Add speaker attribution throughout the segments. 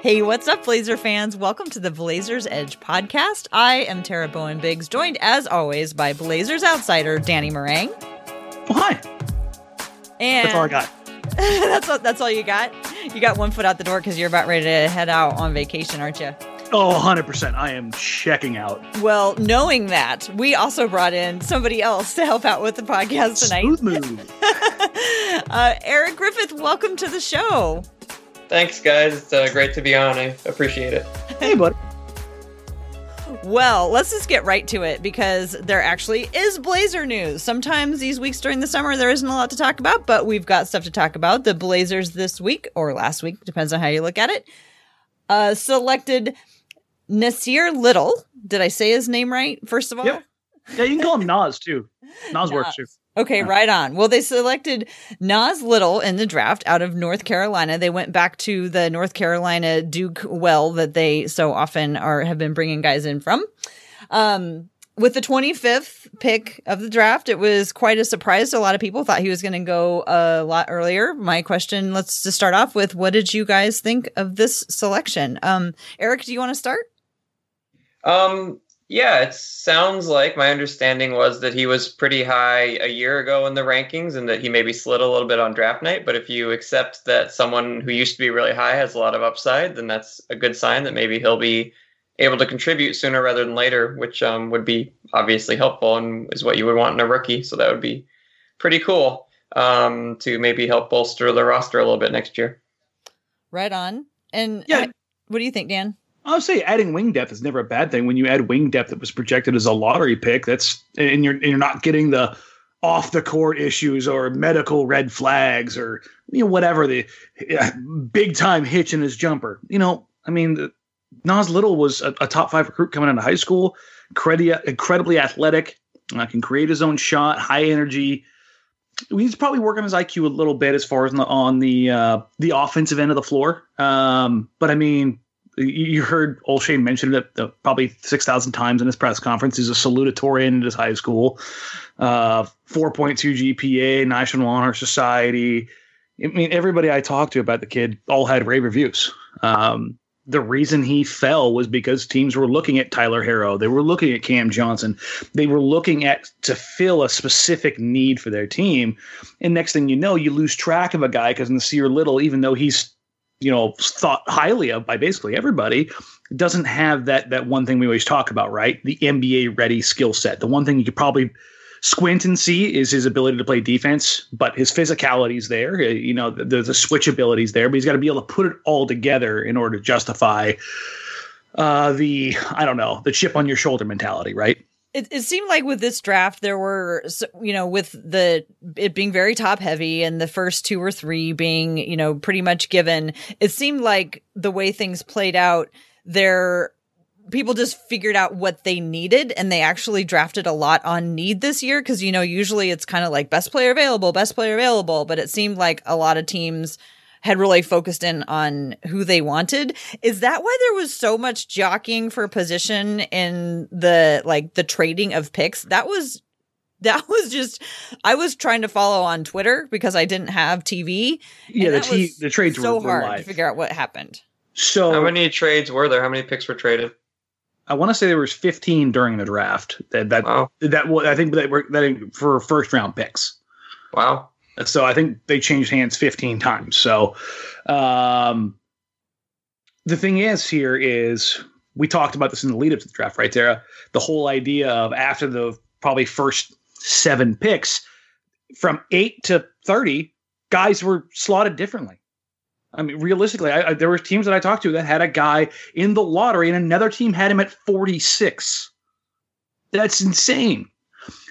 Speaker 1: Hey, what's up, Blazer fans? Welcome to the Blazers Edge podcast. I am Tara Bowen Biggs, joined as always by Blazers outsider Danny Marang.
Speaker 2: Oh, hi.
Speaker 1: And
Speaker 2: That's all I got.
Speaker 1: that's all, that's all you got. You got one foot out the door because you're about ready to head out on vacation, aren't you?
Speaker 2: Oh, 100%. I am checking out.
Speaker 1: Well, knowing that, we also brought in somebody else to help out with the podcast tonight.
Speaker 2: Smooth move.
Speaker 1: uh, Eric Griffith, welcome to the show.
Speaker 3: Thanks, guys. It's uh, great to be on. I appreciate it.
Speaker 2: hey, buddy.
Speaker 1: Well, let's just get right to it because there actually is Blazer news. Sometimes these weeks during the summer there isn't a lot to talk about, but we've got stuff to talk about. The Blazers this week or last week, depends on how you look at it, uh, selected Nassir Little. Did I say his name right, first of all?
Speaker 2: Yep. Yeah, you can call him Nas, too. Nas, works, too.
Speaker 1: Okay, right on. Well, they selected Nas Little in the draft out of North Carolina. They went back to the North Carolina Duke well that they so often are have been bringing guys in from. Um, with the 25th pick of the draft, it was quite a surprise a lot of people. Thought he was going to go a lot earlier. My question, let's just start off with, what did you guys think of this selection? Um, Eric, do you want to start?
Speaker 3: Um, yeah, it sounds like my understanding was that he was pretty high a year ago in the rankings and that he maybe slid a little bit on draft night. But if you accept that someone who used to be really high has a lot of upside, then that's a good sign that maybe he'll be able to contribute sooner rather than later, which um, would be obviously helpful and is what you would want in a rookie. So that would be pretty cool um, to maybe help bolster the roster a little bit next year.
Speaker 1: Right on. And
Speaker 2: Yeah.
Speaker 1: I- what do you think, Dan?
Speaker 2: I would say adding wing depth is never a bad thing. When you add wing depth that was projected as a lottery pick, that's and you're and you're not getting the off the court issues or medical red flags or you know whatever the big time hitch in his jumper. You know, I mean, the, Nas Little was a, a top five recruit coming out of high school, credi- incredibly athletic, uh, can create his own shot, high energy. He's probably working his IQ a little bit as far as on the on the, uh, the offensive end of the floor. Um, but I mean, you- heard Olshey mention it uh, probably 6,000 times in his press conference. He's a salutatorian at his high school, uh, 4.2 GPA, National Honor Society. I mean, everybody I talked to about the kid all had rave reviews. Um, the reason he fell was because teams were looking at Tyler Herro. They were looking at Cam Johnson. They were looking at to fill a specific need for their team. And next thing you know, you lose track of a guy because Nassir Little, even though he's you know thought highly of by basically everybody doesn't have that that one thing we always talk about right? The nba ready skill set. The one thing you could probably squint and see is his ability to play defense but his physicality is there. Uh, you know the, the, switch ability is there but he's got to be able to put it all together in order to justify uh the i don't know the chip on your shoulder mentality right
Speaker 1: It, it seemed like with this draft, there were, you know, with the it being very top heavy and the first two or three being, you know, pretty much given. It seemed like the way things played out, there people just figured out what they needed and they actually drafted a lot on need this year because you know usually it's kind of like best player available, best player available, but it seemed like a lot of teams had really focused in on who they wanted. Is that why there was so much jockeying for position in the like the trading of picks? That was that was just I was trying to follow on Twitter because I didn't have TV.
Speaker 2: yeah the, t- the trades
Speaker 1: so
Speaker 2: were, were
Speaker 1: hard
Speaker 2: live
Speaker 1: to figure out what happened.
Speaker 2: so
Speaker 3: How many trades were there? How many picks were traded?
Speaker 2: i want to say there was 15 during the draft that that
Speaker 3: Wow.
Speaker 2: that wa- i think that were that for first round picks
Speaker 3: Wow.
Speaker 2: So I think they changed hands 15 times. So um, the thing is here is we talked about this in the lead up to the draft, right, Tara? The whole idea of after the probably first seven picks, from eight to 30, guys were slotted differently. I mean, realistically, I, I, there were teams that I talked to that had a guy in the lottery, and another team had him at 46. That's insane.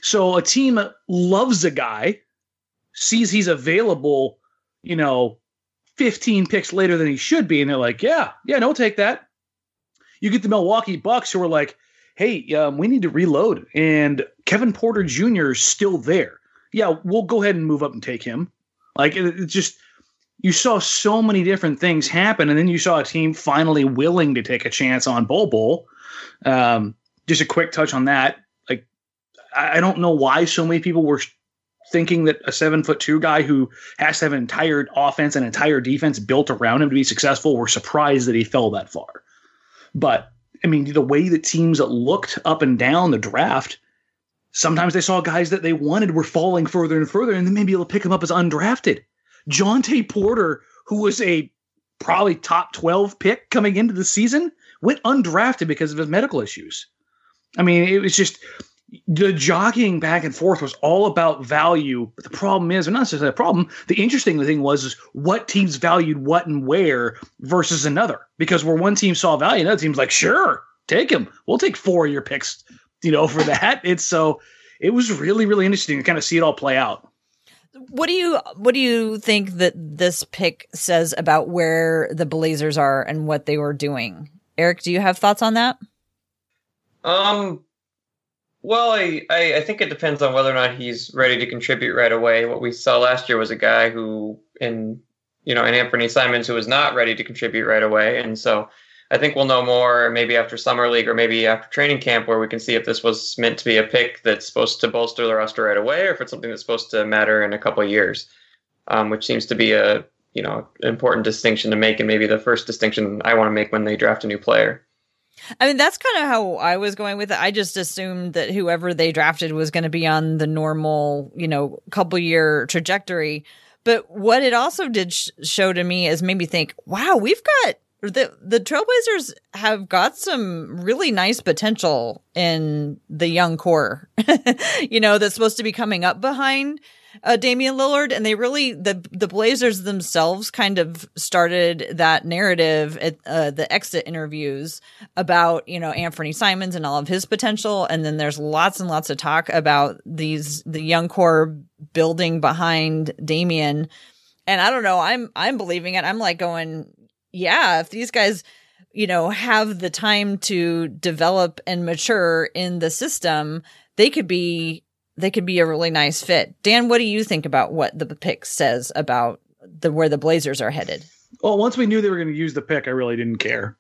Speaker 2: So a team loves a guy, sees he's available, you know, 15 picks later than he should be, and they're like, yeah, yeah, no, take that. You get the Milwaukee Bucks who are like, hey, um, we need to reload, and Kevin Porter Jr. is still there. Yeah, we'll go ahead and move up and take him. Like it, it just you saw so many different things happen, and then you saw a team finally willing to take a chance on Bol Bol. Um, just a quick touch on that. Like, I, I don't know why so many people were thinking that a seven foot two guy who has to have an entire offense and entire defense built around him to be successful were surprised that he fell that far. But I mean, the way that teams looked up and down the draft, sometimes they saw guys that they wanted were falling further and further, and then maybe able to pick him up as undrafted. Jontay Porter, who was a probably top 12 pick coming into the season, went undrafted because of his medical issues. I mean, it was just the jogging back and forth was all about value. But the problem is, or not necessarily a problem, the interesting thing was is what teams valued what and where versus another. Because where one team saw value, another team's like, sure, take him. We'll take four of your picks, you know, for that. It's so it was really, really interesting to kind of see it all play out.
Speaker 1: What do you what do you think that this pick says about where the Blazers are and what they were doing? Eric, do you have thoughts on that?
Speaker 3: Um well, I, I, I, think it depends on whether or not he's ready to contribute right away. What we saw last year was a guy who, in you know, in Anthony Simons, who was not ready to contribute right away, and so I think we'll know more maybe after summer league or maybe after training camp, where we can see if this was meant to be a pick that's supposed to bolster the roster right away, or if it's something that's supposed to matter in a couple of years, um, which seems to be a you know important distinction to make, and maybe the first distinction I want to make when they draft a new player.
Speaker 1: I mean, that's kind of how I was going with it. I just assumed that whoever they drafted was going to be on the normal, you know, couple year trajectory. But what it also did sh- show to me is made me think, wow, we've got the the Trailblazers have got some really nice potential in the young core, you know, that's supposed to be coming up behind uh, Damian Lillard, and they really the the Blazers themselves kind of started that narrative at uh, the exit interviews about you know Anthony Simons and all of his potential, and then there's lots and lots of talk about these the young core building behind Damian, and I don't know, I'm I'm believing it. I'm like going, yeah, if these guys you know have the time to develop and mature in the system, they could be they could be a really nice fit. Dan, what do you think about what the pick says about the where the Blazers are headed?
Speaker 2: Well, once we knew they were going to use the pick, I really didn't care.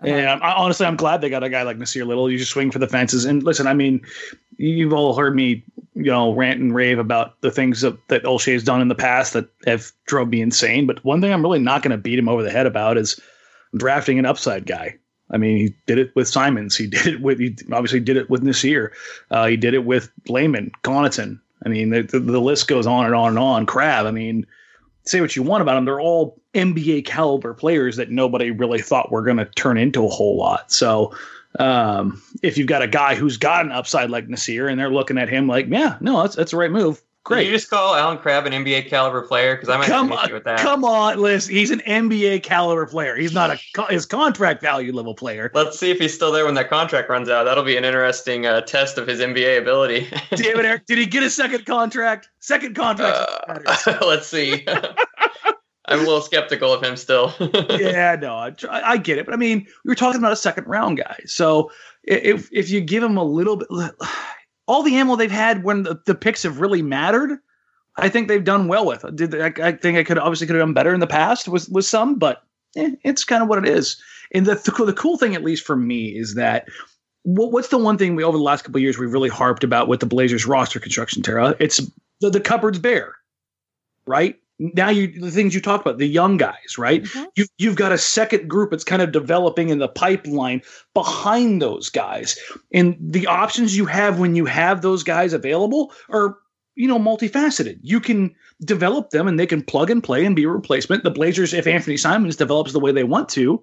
Speaker 2: Uh-huh. And I, honestly, I'm glad they got a guy like Nassir Little. You just swing for the fences. And listen, I mean, you've all heard me, you know, rant and rave about the things that, that has done in the past that have drove me insane. But one thing I'm really not going to beat him over the head about is drafting an upside guy. I mean, he did it with Simons. He did it with, he obviously did it with Nassir. Uh, he did it with Layman, Connaughton. I mean, the, the, the, list goes on and on and on. Crabbe. I mean, say what you want about them. They're all NBA caliber players that nobody really thought were going to turn into a whole lot. So, um, if you've got a guy who's got an upside like Nassir and they're looking at him like, yeah, no, that's, that's the right move. Great.
Speaker 3: Did you just call Allen Crabbe an NBA caliber player? Because I might come on, with that.
Speaker 2: Come on, Liz. He's an NBA caliber player. He's not a his contract value level player.
Speaker 3: Let's see if he's still there when that contract runs out. That'll be an interesting uh, test of his NBA ability.
Speaker 2: Damn it, Eric! Did he get a second contract? Second contract.
Speaker 3: Uh, let's see. I'm a little skeptical of him still.
Speaker 2: yeah, no, I, I, get it, but I mean, we were talking about a second round guy, so if if you give him a little bit all the ammo they've had when the, the picks have really mattered, I think they've done well with. Did I, I think I could obviously could have done better in the past with with some, but eh, it's kind of what it is. And the, the the cool thing, at least for me, is that what, what's the one thing we over the last couple years we've really harped about with the Blazers roster construction, Tara? It's the, the cupboard's bare, right? Now you the things you talked about the young guys right? Mm-hmm. you've, you've got a second group that's kind of developing in the pipeline behind those guys. And the options you have when you have those guys available are you know multifaceted. You can develop them and they can plug and play and be a replacement. The blazers if anthony simons develops the way they want to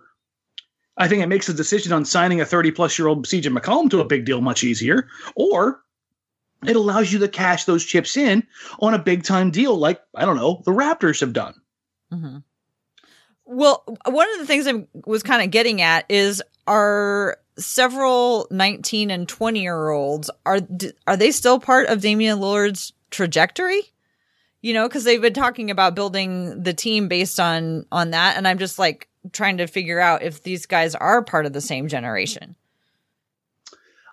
Speaker 2: i think it makes the decision on signing a 30 plus year old cj mccollum to a big deal much easier. Or it allows you to cash those chips in on a big time deal like i don't know the raptors have done.
Speaker 1: Mm-hmm. well one of the things i was kind of getting at is are several 19 and 20 year olds are are they still part of damian lillard's trajectory? You know because they've been talking about building the team based on on that and i'm just like trying to figure out if these guys are part of the same generation.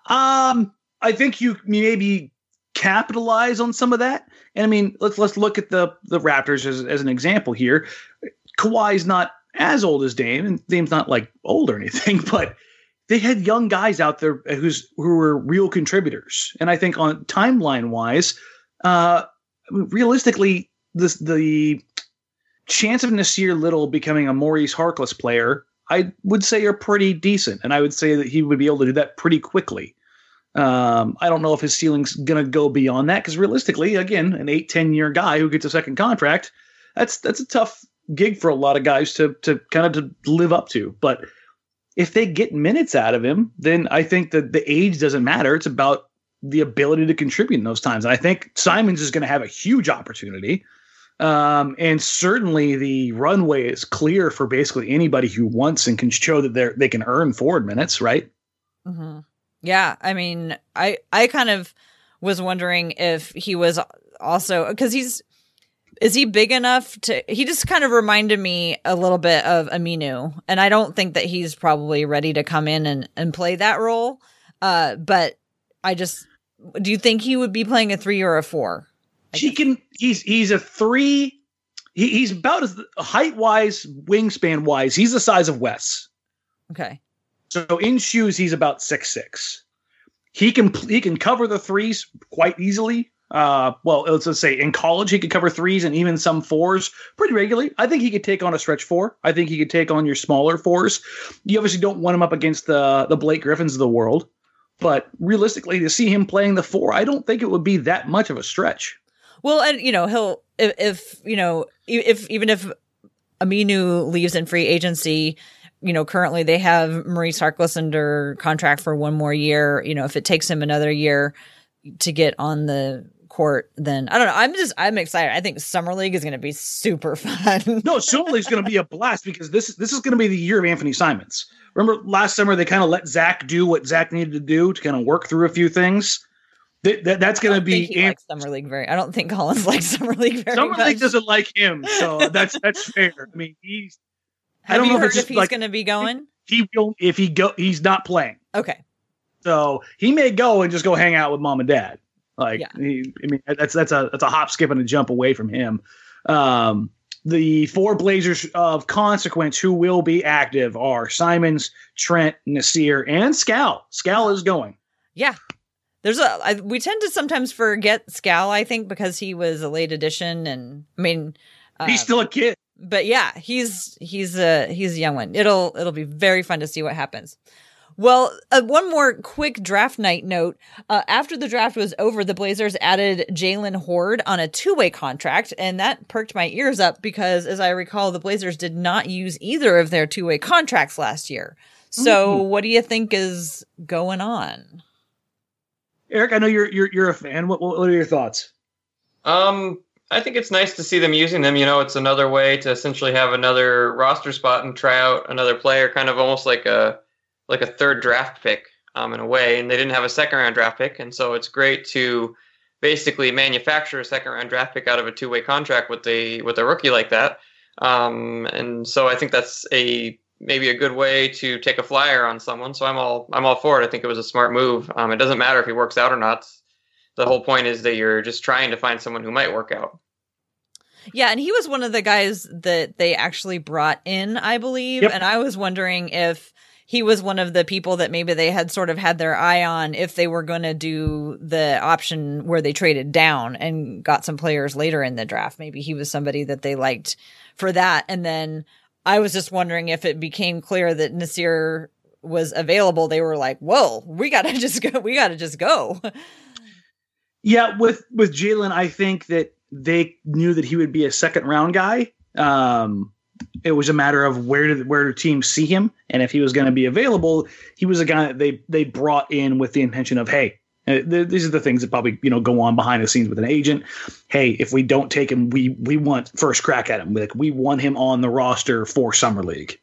Speaker 2: Um I think you maybe capitalize on some of that. And I mean, let's let's look at the the Raptors as, as an example here. Kawhi's not as old as Dame, and Dame's not like old or anything, but they had young guys out there who's who were real contributors. And I think on timeline wise, uh, realistically, this the chance of Nassir Little becoming a Maurice Harkless player, I would say are pretty decent, and I would say that he would be able to do that pretty quickly. Um, I don't know if his ceiling's going to go beyond that because realistically, again, an eight ten year guy who gets a second contract, that's that's a tough gig for a lot of guys to to kind of to live up to. But if they get minutes out of him, then I think that the age doesn't matter. It's about the ability to contribute in those times. And I think Simons is going to have a huge opportunity. Um, and certainly the runway is clear for basically anybody who wants and can show that they they can earn forward minutes, right?
Speaker 1: Mm-hmm. Yeah, I mean, I I kind of was wondering if he was also because he's is he big enough to he just kind of reminded me a little bit of Aminu and I don't think that he's probably ready to come in and and play that role uh but I just do you think he would be playing a 3 or a 4
Speaker 2: he can he's he's a 3 he, he's about as height wise wingspan wise he's the size of Wes.
Speaker 1: Okay
Speaker 2: so in shoes he's about six six he can he can cover the threes quite easily uh, well, let's just say in college he could cover threes and even some fours pretty regularly. I think he could take on a stretch four. I think he could take on your smaller fours. You obviously don't want him up against the the Blake Griffins of the world, but realistically, to see him playing the four, I don't think it would be that much of a stretch.
Speaker 1: Well, and you know he'll if, if you know if even if Aminu leaves in free agency, you know, currently they have Maurice Harkless under contract for one more year. You know, if it takes him another year to get on the court, then I don't know. I'm just I'm excited. I think summer league is going to be super fun.
Speaker 2: no, summer league is going to be a blast because this this is going to be the year of Anthony Simons. Remember last summer they kind of let Zach do what Zach needed to do to kind of work through a few things. That, that that's going to be
Speaker 1: summer league very. I don't think Collins likes summer league very.
Speaker 2: Summer
Speaker 1: much.
Speaker 2: league doesn't like him, so that's that's fair. I mean, he's.
Speaker 1: Have I don't know if, if he's like, going to be going.
Speaker 2: He will if he go. He's not playing.
Speaker 1: Okay.
Speaker 2: So he may go and just go hang out with mom and dad. Like, yeah. he, I mean, that's that's a that's a hop, skip, and a jump away from him. Um, the four Blazers of consequence who will be active are Simons, Trent, Nassir, and Skal. Skal is going.
Speaker 1: Yeah. There's a I, we tend to sometimes forget Skal, I think, because he was a late addition, and I mean,
Speaker 2: uh, he's still a kid.
Speaker 1: But yeah, he's he's a he's a young one. It'll it'll be very fun to see what happens. Well, uh, one more quick draft night note. Uh, after the draft was over, the Blazers added Jaylen Hoard on a two way contract, and that perked my ears up because, as I recall, the Blazers did not use either of their two way contracts last year. So, mm-hmm. what do you think is going on?
Speaker 2: Eric, I know you're you're you're a fan. What what are your thoughts?
Speaker 3: Um, I think it's nice to see them using them. You know, it's another way to essentially have another roster spot and try out another player, kind of almost like a like a third draft pick um, in a way, and they didn't have a second round draft pick, and so it's great to basically manufacture a second round draft pick out of a two way contract with a with a rookie like that. Um, and so I think that's a maybe a good way to take a flyer on someone. So I'm all I'm all for it. I think it was a smart move. Um, it doesn't matter if he works out or not. The whole point is that you're just trying to find someone who might work out.
Speaker 1: Yeah, and he was one of the guys that they actually brought in, I believe. Yep. And I was wondering if he was one of the people that maybe they had sort of had their eye on if they were going to do the option where they traded down and got some players later in the draft. Maybe he was somebody that they liked for that. And then I was just wondering if it became clear that Nassir was available, they were like, "Whoa, we gotta just go. We gotta just go."
Speaker 2: Yeah, with with Jaylen, I think that they knew that he would be a second round guy. Um, it was a matter of where did where do teams see him, and if he was going to be available, he was a guy that they they brought in with the intention of, hey, uh, these are the things that probably you know go on behind the scenes with an agent. Hey, if we don't take him, we we want first crack at him. Like we want him on the roster for summer league,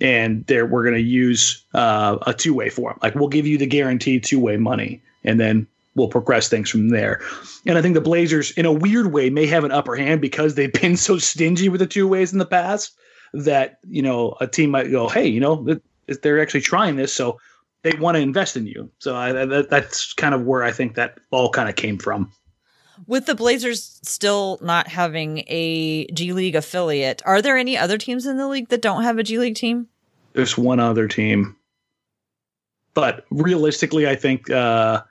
Speaker 2: and there we're going to use uh, a two way for him. Like we'll give you the guaranteed two way money, and then we'll progress things from there. And I think the Blazers, in a weird way, may have an upper hand because they've been so stingy with the two ways in the past that you know a team might go, hey, you know, they're actually trying this, so they want to invest in you. So I, that, that's kind of where I think that all kind of came from.
Speaker 1: With the Blazers still not having a G League affiliate, are there any other teams in the league that don't have a G League team?
Speaker 2: There's one other team, but realistically, I think uh,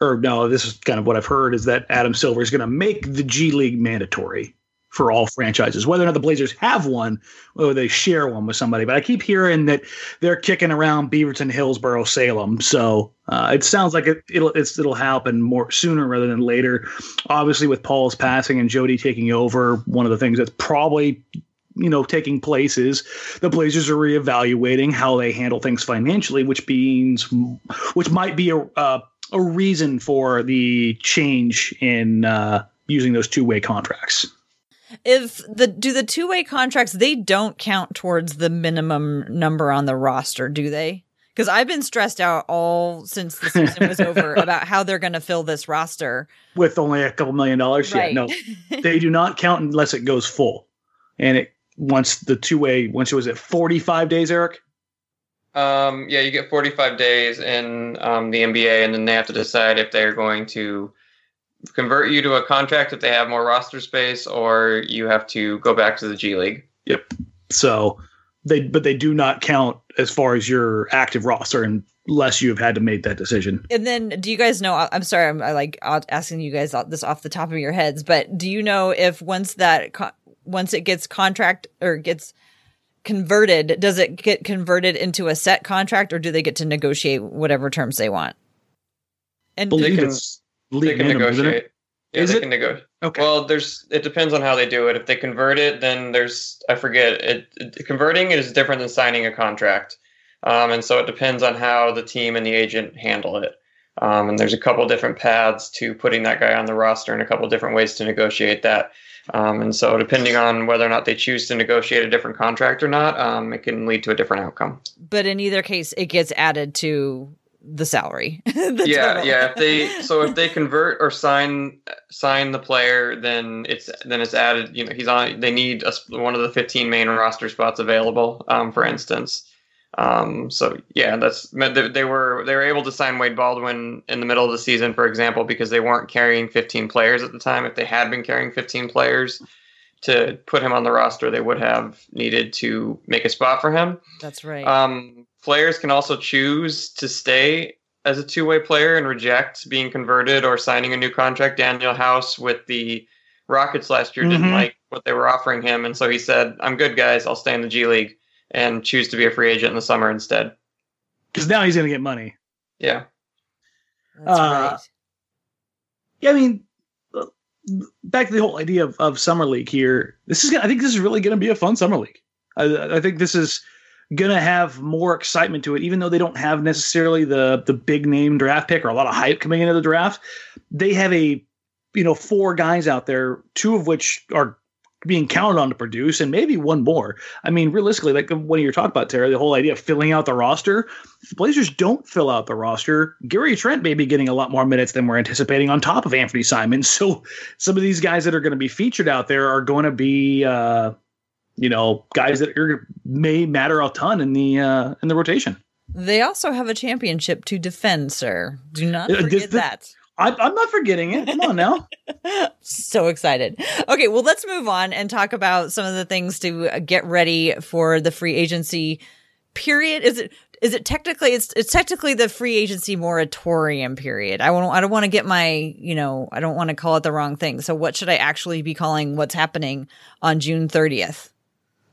Speaker 2: or no, this is kind of what I've heard is that Adam Silver is going to make the G League mandatory for all franchises. Whether or not the Blazers have one, or they share one with somebody. But I keep hearing that they're kicking around Beaverton, Hillsboro, Salem. So uh, it sounds like it, will it'll happen more sooner rather than later. Obviously, with Paul's passing and Jody taking over, one of the things that's probably you know taking place is the Blazers are reevaluating how they handle things financially, which means which might be a uh, a reason for the change in uh, using those two way contracts.
Speaker 1: If the do the two way contracts they don't count towards the minimum number on the roster, do they? Because I've been stressed out all since the season was over about how they're going to fill this roster
Speaker 2: with only a couple million dollars. Right. Yeah, no, they do not count unless it goes full, and it once the two way once it was at forty five days, Eric.
Speaker 3: Um, yeah, you get 45 days in um, the NBA, and then they have to decide if they're going to convert you to a contract if they have more roster space, or you have to go back to the G League.
Speaker 2: Yep. So they, but they do not count as far as your active roster unless you have had to make that decision.
Speaker 1: And then, do you guys know? I'm sorry, I'm I like asking you guys this off the top of your heads, but do you know if once that once it gets contract or gets converted, does it get converted into a set contract, or do they get to negotiate whatever terms they want?
Speaker 3: And they can, they can minimum, negotiate. Yeah, is they it? can negotiate. Okay. Well, there's it depends on how they do it. If they convert it, then there's I forget it, it converting it is different than signing a contract, um, and so it depends on how the team and the agent handle it. Um, and there's a couple different paths to putting that guy on the roster, and a couple different ways to negotiate that. Um, and so, depending on whether or not they choose to negotiate a different contract or not, um, it can lead to a different outcome.
Speaker 1: But in either case, it gets added to the salary.
Speaker 3: the yeah, total. yeah. If they so if they convert or sign sign the player, then it's then it's added. You know, he's on. They need a, one of the 15 main roster spots available. Um, for instance. Um, so yeah, that's they were they were able to sign Wade Baldwin in the middle of the season, for example, because they weren't carrying 15 players at the time. If they had been carrying 15 players to put him on the roster, they would have needed to make a spot for him.
Speaker 1: That's right.
Speaker 3: Um, players can also choose to stay as a two-way player and reject being converted or signing a new contract. Danuel House with the Rockets last year mm-hmm. didn't like what they were offering him, and so he said, "I'm good, guys. I'll stay in the G League." And choose to be a free agent in the summer instead.
Speaker 2: Because now he's going to get money.
Speaker 3: Yeah.
Speaker 1: That's uh, right.
Speaker 2: Yeah, I mean, back to the whole idea of, of summer league here. This is, gonna, I think, this is really going to be a fun summer league. I, I think this is going to have more excitement to it, even though they don't have necessarily the the big name draft pick or a lot of hype coming into the draft. They have a you know four guys out there, two of which are being counted on to produce, and maybe one more. I mean, realistically, like when you're talking about Terry, the whole idea of filling out the roster. If the Blazers don't fill out the roster, Gary Trent may be getting a lot more minutes than we're anticipating on top of Anthony Simon. So some of these guys that are going to be featured out there are going to be, uh, you know, guys that are, may matter a ton in the uh, in the rotation.
Speaker 1: They also have a championship to defend, sir. Do not uh, forget that.
Speaker 2: I, I'm not forgetting it. Come on now.
Speaker 1: so excited. Okay, well, let's move on and talk about some of the things to uh, get ready for the free agency period. Is it is it technically it's it's technically the free agency moratorium period. I won't I don't want to get my, you know, I don't want to call it the wrong thing. So what should I actually be calling what's happening on June 30th?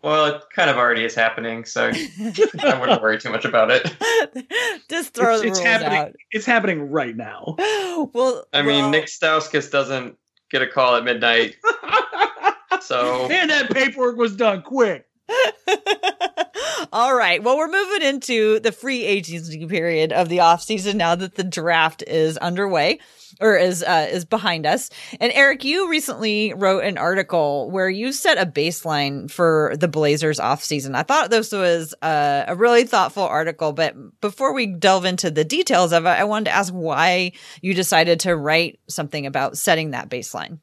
Speaker 3: Well, it kind of already is happening, so I wouldn't worry too much about it.
Speaker 1: Just throw
Speaker 2: it's,
Speaker 1: the
Speaker 2: it's
Speaker 1: rules
Speaker 2: happening.
Speaker 1: out.
Speaker 2: It's happening right now.
Speaker 1: well,
Speaker 3: I mean, Nick Stauskas doesn't get a call at midnight, so
Speaker 2: and that paperwork was done quick.
Speaker 1: All right. Well, we're moving into the free agency period of the offseason now that the draft is underway or is uh, is behind us. And Eric, you recently wrote an article where you set a baseline for the Blazers offseason. I thought this was a, a really thoughtful article, but before we delve into the details of it, I wanted to ask why you decided to write something about setting that baseline.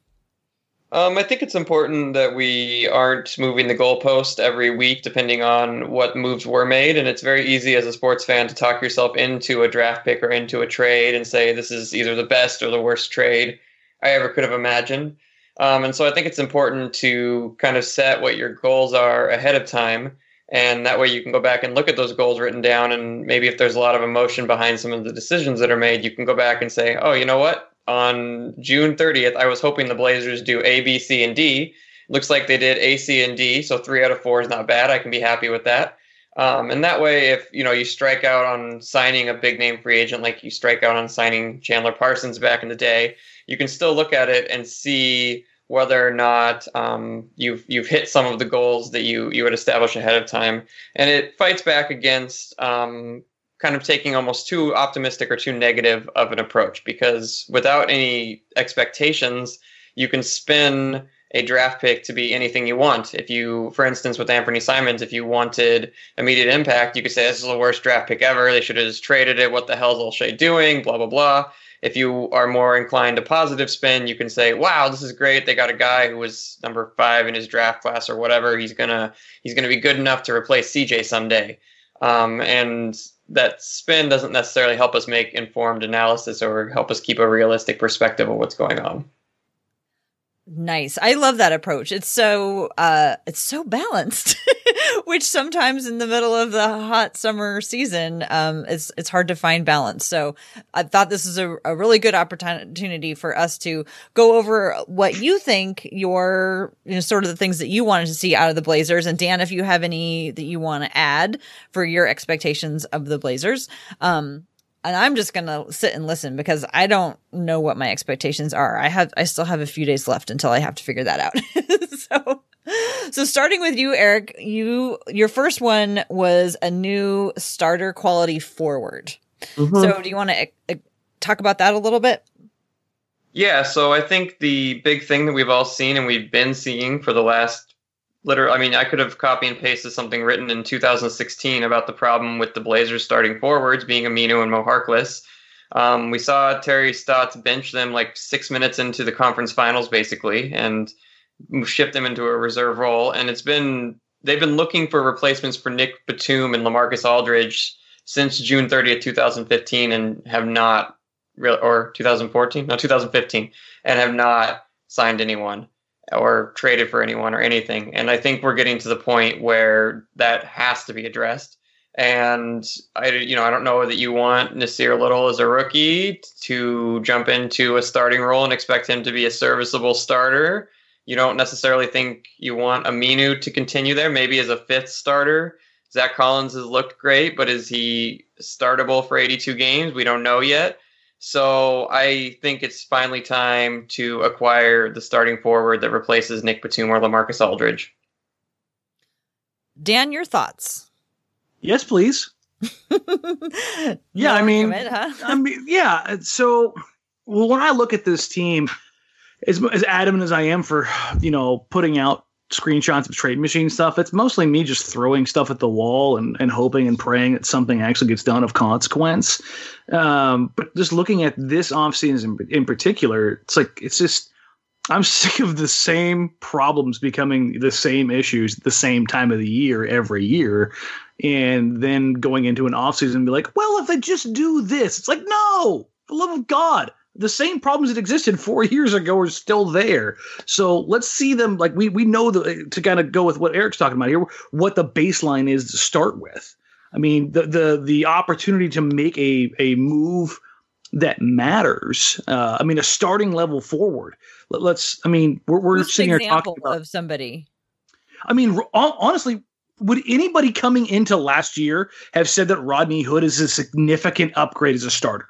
Speaker 3: Um, I think it's important that we aren't moving the goalpost every week depending on what moves were made. And it's very easy as a sports fan to talk yourself into a draft pick or into a trade and say this is either the best or the worst trade I ever could have imagined. Um, and so I think it's important to kind of set what your goals are ahead of time And that way you can go back and look at those goals written down. And maybe if there's a lot of emotion behind some of the decisions that are made, you can go back and say, oh, you know what? On June 30th, I was hoping the Blazers do A, B, C, and D. Looks like they did A, C, and D. So three out of four is not bad. I can be happy with that. Um, and that way, if you know you strike out on signing a big name free agent, like you strike out on signing Chandler Parsons back in the day, you can still look at it and see whether or not um, you've you've hit some of the goals that you you had established ahead of time, and it fights back against um, kind of taking almost too optimistic or too negative of an approach because without any expectations, you can spin a draft pick to be anything you want. If you, for instance, with Anthony Simons, if you wanted immediate impact, you could say this is the worst draft pick ever. They should have just traded it. What the hell is Olshey doing? Blah blah blah. If you are more inclined to positive spin, you can say, "Wow, this is great. They got a guy who was number five in his draft class or whatever. He's gonna he's gonna be good enough to replace CJ someday." Um, and that spin doesn't necessarily help us make informed analysis or help us keep a realistic perspective of what's going on.
Speaker 1: Nice. I love that approach. It's so uh it's so balanced. Which sometimes in the middle of the hot summer season, um it's it's hard to find balance. So I thought this is a, a really good opportunity for us to go over what you think your you know sort of the things that you wanted to see out of the Blazers. And Dan, if you have any that you want to add for your expectations of the Blazers. Um and I'm just gonna sit and listen because I don't know what my expectations are. I have I still have a few days left until I have to figure that out. so so starting with you, Eric, you your first one was a new starter quality forward. Mm-hmm. So do you want to uh, talk about that a little bit?
Speaker 3: Yeah, so I think the big thing that we've all seen and we've been seeing for the last literally, I mean, I could have copy and pasted something written in 2016 about the problem with the Blazers starting forwards being Aminu and Mo Harkless. Um, we saw Terry Stotts bench them like six minutes into the conference finals, basically, and shift them into a reserve role. And it's been they've been looking for replacements for Nick Batum and LaMarcus Aldridge since June 30th, 2015, and have not real or 2014, no 2015, and have not signed anyone or traded for anyone or anything. And I think we're getting to the point where that has to be addressed. And I, you know, I don't know that you want Nassir Little as a rookie to jump into a starting role and expect him to be a serviceable starter. You don't necessarily think you want Aminu to continue there, maybe as a fifth starter. Zach Collins has looked great, but is he startable for 82 games? We don't know yet. So I think it's finally time to acquire the starting forward that replaces Nick Batum or LaMarcus Aldridge.
Speaker 1: Dan, your thoughts?
Speaker 2: Yes, please. yeah, I mean, huh? I mean, yeah. So, well, when I look at this team, as as adamant as I am for you know putting out screenshots of trade machine stuff. It's mostly me just throwing stuff at the wall and, and hoping and praying that something actually gets done of consequence. Um, but just looking at this offseason in, in particular, it's like, it's just, I'm sick of the same problems becoming the same issues at the same time of the year every year. And then going into an offseason and be like, well, if I just do this, it's like, no, for the love of God the same problems that existed four years ago are still there. So let's see them like we we know the to kind of go with what Eric's talking about here, what the baseline is to start with. I mean, the the the opportunity to make a a move that matters. Uh, I mean, a starting level forward. Let, us I mean, we're we're sitting here talking about
Speaker 1: of somebody.
Speaker 2: I mean, honestly, would anybody coming into last year have said that Rodney Hood is a significant upgrade as a starter?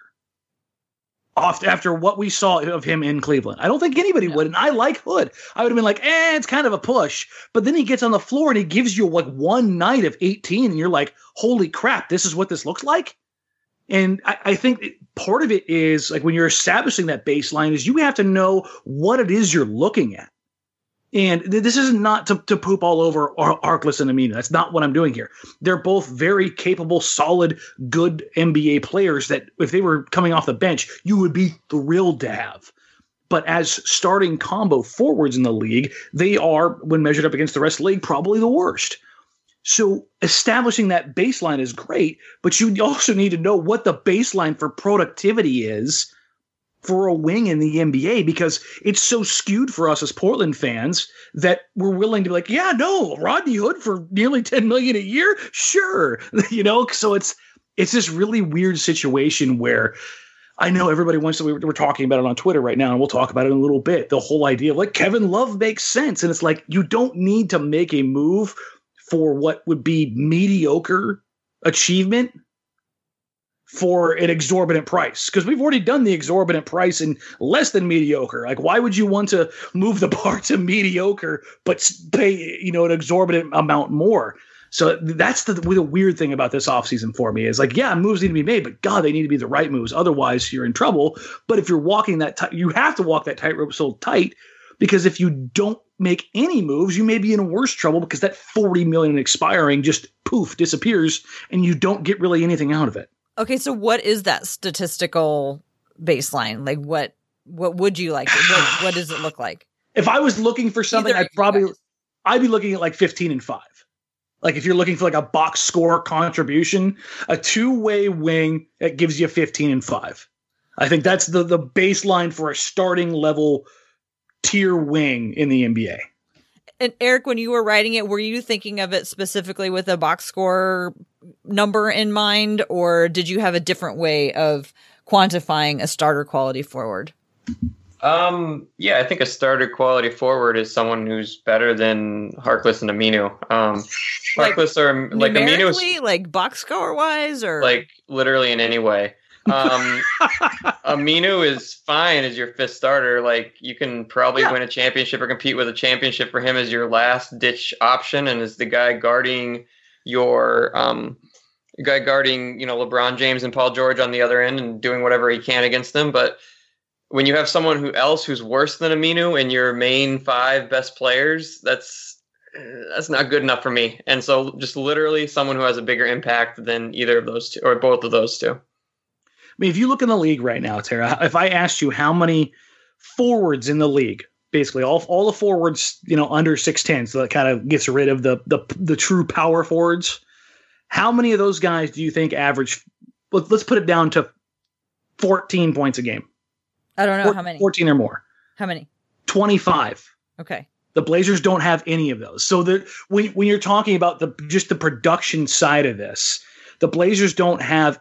Speaker 2: After what we saw of him in Cleveland. I don't think anybody would. And I like Hood. I would have been like, eh, it's kind of a push. But then he gets on the floor and he gives you like one night of 18, and you're like, holy crap, this is what this looks like. And I, I think part of it is like when you're establishing that baseline is you have to know what it is you're looking at. And this is not to, to poop all over Ar- Harkless and Aminu. That's not what I'm doing here. They're both very capable, solid, good NBA players that if they were coming off the bench, you would be thrilled to have. But as starting combo forwards in the league, they are, when measured up against the rest of the league, probably the worst. So establishing that baseline is great, but you also need to know what the baseline for productivity is for a wing in the NBA because it's so skewed for us as Portland fans that we're willing to be like, yeah, no, Rodney Hood for nearly 10 million a year, sure, you know. So it's it's this really weird situation where I know everybody wants to. We're, talking about it on Twitter right now, and we'll talk about it in a little bit. The whole idea of like Kevin Love makes sense, and it's like you don't need to make a move for what would be mediocre achievement for an exorbitant price because we've already done the exorbitant price in less than mediocre. Like, why would you want to move the bar to mediocre but pay you know an exorbitant amount more? So that's the, the weird thing about this offseason for me is like, yeah, moves need to be made, but God, they need to be the right moves. Otherwise, you're in trouble. But if you're walking that, t- you have to walk that tightrope so tight because if you don't make any moves, you may be in worse trouble because that 40 million expiring just poof disappears and you don't get really anything out of it.
Speaker 1: Okay, so what is that statistical baseline? Like what what would you like? What, what does it look like?
Speaker 2: If I was looking for something, I'd probably I'd be looking at like 15 and 5. Like if you're looking for like a box score contribution, a two-way wing that gives you 15 and 5. I think that's the the baseline for a starting level tier wing in the NBA.
Speaker 1: And Eric, when you were writing it, were you thinking of it specifically with a box score number in mind, or did you have a different way of quantifying a starter quality forward?
Speaker 3: Um, yeah, I think a starter quality forward is someone who's better than Harkless and Aminu. Um, Harkless like, or like Aminu,
Speaker 1: like box score wise, or
Speaker 3: like literally in any way. Um, Aminu is fine as your fifth starter. Like you can probably yeah. win a championship or compete with a championship for him as your last ditch option, and as the guy guarding your um, guy guarding you know LeBron James and Paul George on the other end and doing whatever he can against them. But when you have someone who else who's worse than Aminu in your main five best players, that's that's not good enough for me. And so, just literally someone who has a bigger impact than either of those two or both of those two.
Speaker 2: I mean, if you look in the league right now, Tara, if I asked you how many forwards in the league, basically all all the forwards, you know, under six ten, so that kind of gets rid of the the the true power forwards. How many of those guys do you think average? Let, let's put it down to fourteen points a game.
Speaker 1: I don't know Four, how many.
Speaker 2: Fourteen or more.
Speaker 1: How many?
Speaker 2: Twenty five.
Speaker 1: Okay.
Speaker 2: The Blazers don't have any of those. So the when when you're talking about the just the production side of this, the Blazers don't have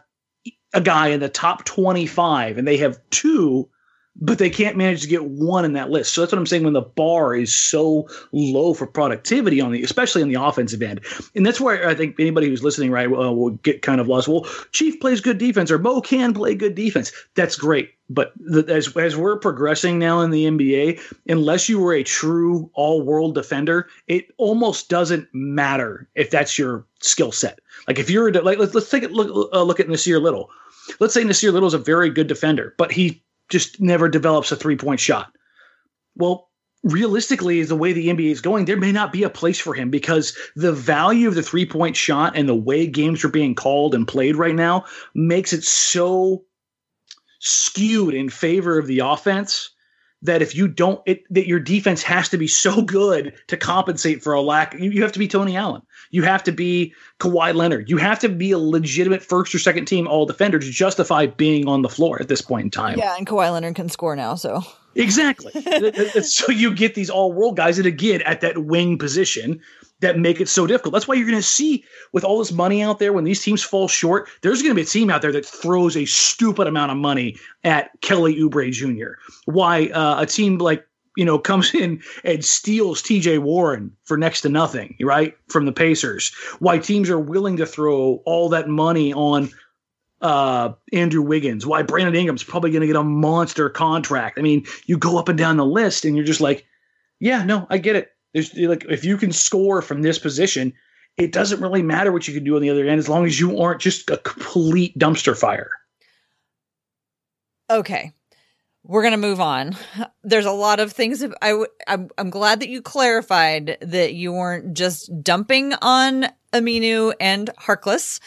Speaker 2: a guy in the top 25 and they have two but they can't manage to get one in that list. So that's what I'm saying when the bar is so low for productivity on the, especially on the offensive end. And that's where I think anybody who's listening, right, uh, will get kind of lost. Well, Chief plays good defense or Mo can play good defense. That's great. But the, as, as we're progressing now in the NBA, unless you were a true all world defender, it almost doesn't matter if that's your skill set. Like if you're like, let's, let's take a look, uh, look at Nassir Little let's say Nassir Little is a very good defender, but he just never develops a three point shot. Well, realistically, the way the NBA is going, there may not be a place for him because the value of the three point shot and the way games are being called and played right now makes it so skewed in favor of the offense that if you don't it, that your defense has to be so good to compensate for a lack you, you have to be Tony Allen. You have to be Kawhi Leonard. You have to be a legitimate first or second team all defender to justify being on the floor at this point in time.
Speaker 1: Yeah, and Kawhi Leonard can score now, so
Speaker 2: Exactly. so you get these all world guys that again at that wing position that make it so difficult. That's why you're going to see with all this money out there when these teams fall short, there's going to be a team out there that throws a stupid amount of money at Kelly Oubre Jr. Why uh, a team like you know comes in and steals TJ Warren for next to nothing, right? From the Pacers. Why teams are willing to throw all that money on uh, Andrew Wiggins, why Brandon Ingram's probably going to get a monster contract. I mean, you go up and down the list and you're just like, yeah, no, I get it. There's like if you can score from this position, it doesn't really matter what you can do on the other end as long as you aren't just a complete dumpster fire.
Speaker 1: Okay. We're going to move on. There's a lot of things I I'm, I'm glad that you clarified that you weren't just dumping on Aminu and Harkless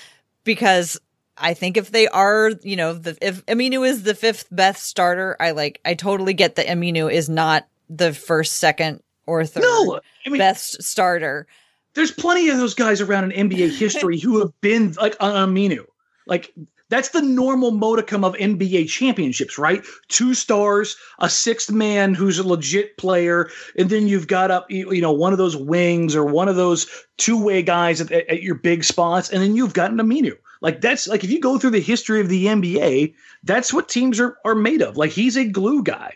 Speaker 1: because I think if they are, you know, the, if Aminu is the fifth best starter, I like, I totally get that Aminu is not the first, second, or third no, I mean, best starter.
Speaker 2: There's plenty of those guys around in NBA history who have been like on Aminu. Like That's the normal modicum of NBA championships, right? Two stars, a sixth man who's a legit player, and then you've got up, you know, one of those wings or one of those two way guys at, at, your big spots, and then you've got an Aminu. Like that's like if you go through the history of the NBA, that's what teams are are made of. Like he's a glue guy.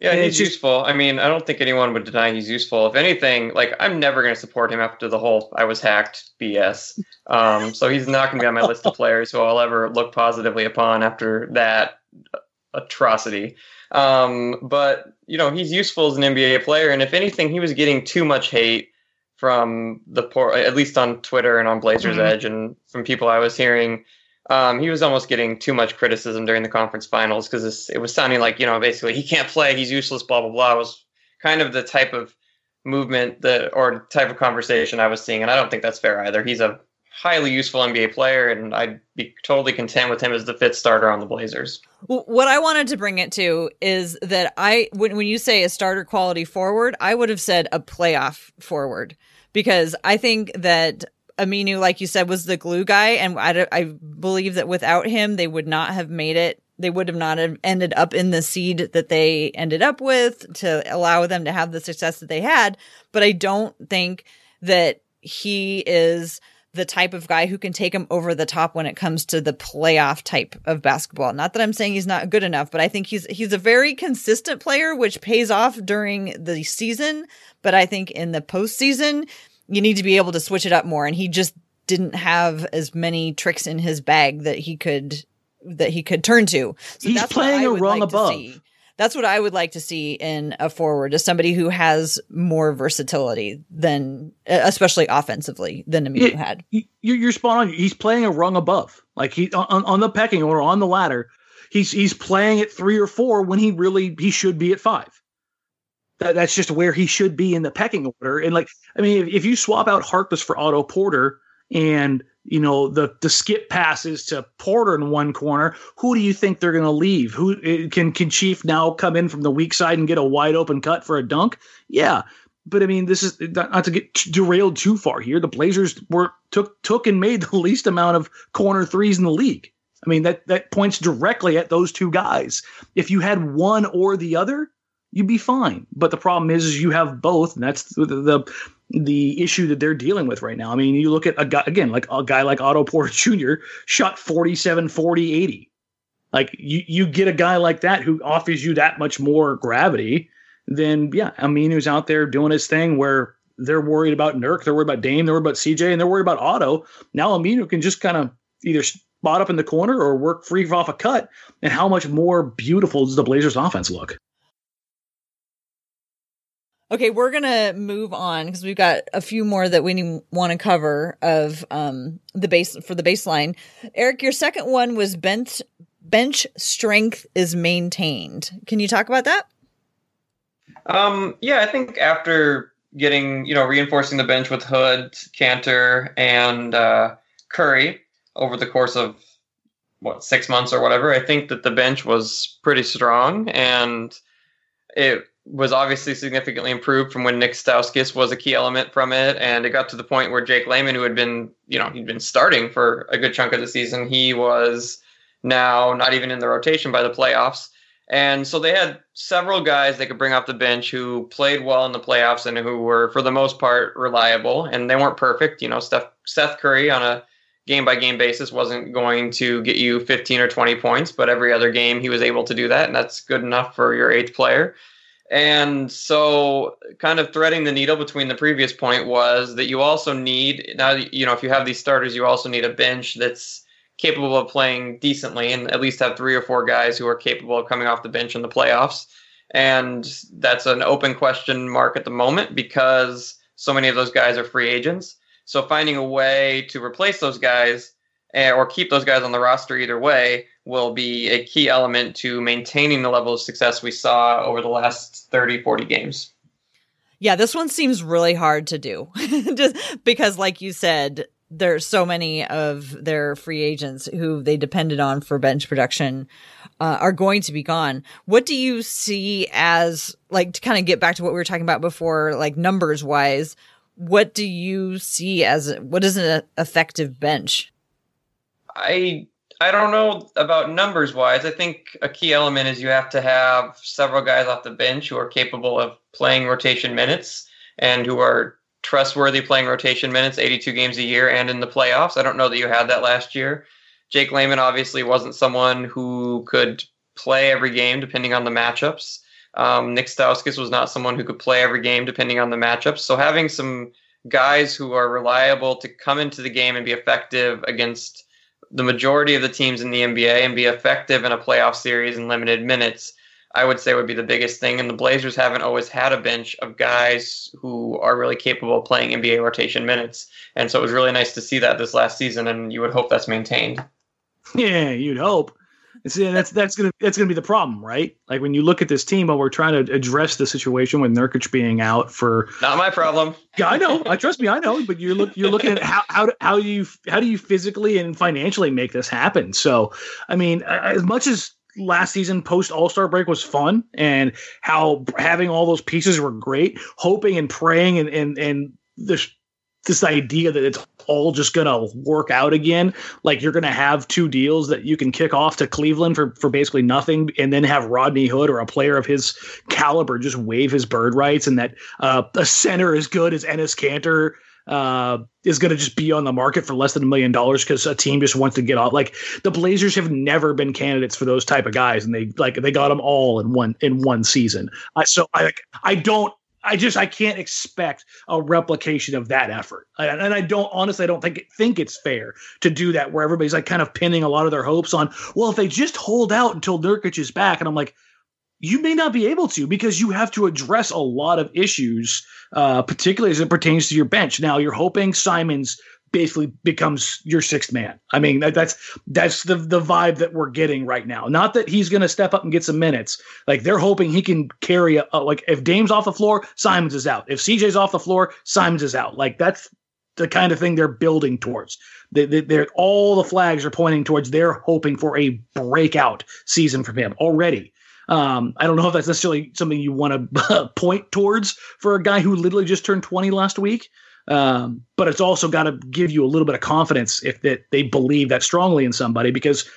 Speaker 3: Yeah, and he's useful. I mean, I don't think anyone would deny he's useful. If anything, like I'm never going to support him after the whole "I was hacked" BS. Um, so he's not going to be on my list of players who I'll ever look positively upon after that atrocity. Um, but you know, he's useful as an NBA player, and if anything, he was getting too much hate from the poor, at least on Twitter and on Blazers mm-hmm. Edge, and from people I was hearing um, he was almost getting too much criticism during the conference finals because it was sounding like you know basically he can't play, he's useless, blah blah blah. It was kind of the type of movement that or type of conversation I was seeing, and I don't think that's fair either. He's a highly useful NBA player, and I'd be totally content with him as the fifth starter on the Blazers.
Speaker 1: What I wanted to bring it to is that I, when, when you say a starter quality forward, I would have said a playoff forward because I think that Aminu, like you said, was the glue guy, and I, I believe that without him, they would not have made it. They would have not have ended up in the seed that they ended up with to allow them to have the success that they had. But I don't think that he is the type of guy who can take him over the top when it comes to the playoff type of basketball. Not that I'm saying he's not good enough, but I think he's he's a very consistent player, which pays off during the season. But I think in the postseason, you need to be able to switch it up more. And he just didn't have as many tricks in his bag that he could that he could turn to.
Speaker 2: So He's playing a rung like above.
Speaker 1: That's what I would like to see in a forward, as somebody who has more versatility than, uh, especially offensively, than Aminu yeah, had.
Speaker 2: You're spot on. He's playing a rung above, like he on, on the pecking order on the ladder. He's he's playing at three or four when he really he should be at five. That, that's just where he should be in the pecking order. And like, I mean, if, if you swap out Harkless for Otto Porter and you know the the skip passes to Porter in one corner, who do you think they're going to leave? Who eh, can can Chief now come in from the weak side and get a wide open cut for a dunk? Yeah, but I mean, this is not to get derailed too far here. The Blazers were took took and made the least amount of corner threes in the league. I mean, that that points directly at those two guys. If you had one or the other, you'd be fine. But the problem is, is you have both, and that's the, the the issue that they're dealing with right now. I mean, you look at a guy again, like a guy like Otto Porter Jr. shot 47, 40, 80. Like you, you get a guy like that who offers you that much more gravity, than yeah, Aminu's out there doing his thing where they're worried about Nurk, they're worried about Dame, they're worried about CJ, and they're worried about Otto. Now Aminu can just kind of either spot up in the corner or work free off a cut. And how much more beautiful does the Blazers offense look?
Speaker 1: Okay, we're gonna move on because we've got a few more that we want to cover of um, the base for the baseline. Eric, your second one was bench bench strength is maintained. Can you talk about that?
Speaker 3: Um, yeah, I think after getting you know reinforcing the bench with Hood, Kanter, and uh, Curry over the course of what six months or whatever, I think that the bench was pretty strong and it was obviously significantly improved from when Nick Stauskas was a key element from it, and it got to the point where Jake Layman, who had been, you know, he'd been starting for a good chunk of the season, he was now not even in the rotation by the playoffs. And so they had several guys they could bring off the bench who played well in the playoffs and who were, for the most part, reliable. And they weren't perfect. You know, Steph, Seth Curry on a game by game basis wasn't going to get you 15 or 20 points, but every other game he was able to do that. And that's good enough for your eighth player. And so, kind of threading the needle between the previous point was that you also need now, you know, if you have these starters, you also need a bench that's capable of playing decently and at least have three or four guys who are capable of coming off the bench in the playoffs. And that's an open question mark at the moment because so many of those guys are free agents. So, finding a way to replace those guys eh, or keep those guys on the roster either way will be a key element to maintaining the level of success we saw over the last 30, 40 games.
Speaker 1: Yeah, this one seems really hard to do just because, like you said, there's so many of their free agents who they depended on for bench production uh, are going to be gone. What do you see as like to kind of get back to what we were talking about before, like numbers wise? What do you see as what is an effective bench?
Speaker 3: I I don't know about numbers wise. I think a key element is you have to have several guys off the bench who are capable of playing rotation minutes and who are trustworthy playing rotation minutes 82 games a year and in the playoffs. I don't know that you had that last year. Jake Layman obviously wasn't someone who could play every game depending on the matchups. Um, Nick Stauskas was not someone who could play every game depending on the matchups. So having some guys who are reliable to come into the game and be effective against the majority of the teams in the NBA and be effective in a playoff series in limited minutes, I would say would be the biggest thing. And the Blazers haven't always had a bench of guys who are really capable of playing NBA rotation minutes. And so it was really nice to see that this last season, and you would hope that's maintained.
Speaker 2: Yeah, you'd hope. See, that's that's gonna that's gonna be the problem, right? Like when you look at this team, while we're trying to address the situation with Nurkic being out for
Speaker 3: not my problem.
Speaker 2: Yeah, I know. I trust me, I know. But you're look you're looking at how how how do you how do you physically and financially make this happen? So, I mean, as much as last season post All Star break was fun and how having all those pieces were great, hoping and praying and and and this this idea that it's all just gonna work out again. Like you're gonna have two deals that you can kick off to Cleveland for for basically nothing, and then have Rodney Hood or a player of his caliber just waive his bird rights, and that uh, a center as good as Enes Kanter uh, is going to just be on the market for less than a million dollars because a team just wants to get off. Like the Blazers have never been candidates for those type of guys, and they like they got them all in one in one season. So I I don't I just I can't expect a replication of that effort, and, I don't honestly I don't think think it's fair to do that where everybody's like kind of pinning a lot of their hopes on. Well, if they just hold out until Nurkic is back, and I'm like, you may not be able to because you have to address a lot of issues, uh, particularly as it pertains to your bench. Now you're hoping Simons basically becomes your sixth man. I mean, that, that's that's the the vibe that we're getting right now. Not that he's going to step up and get some minutes. Like they're hoping he can carry a, a, like if Dame's off the floor, Simons is out. If CJ's off the floor, Simons is out. Like that's the kind of thing they're building towards. They, they, they're all the flags are pointing towards. They're hoping for a breakout season from him already. Um, I don't know if that's necessarily something you want to point towards for a guy who literally just turned 20 last week. Um, but it's also got to give you a little bit of confidence if that they believe that strongly in somebody because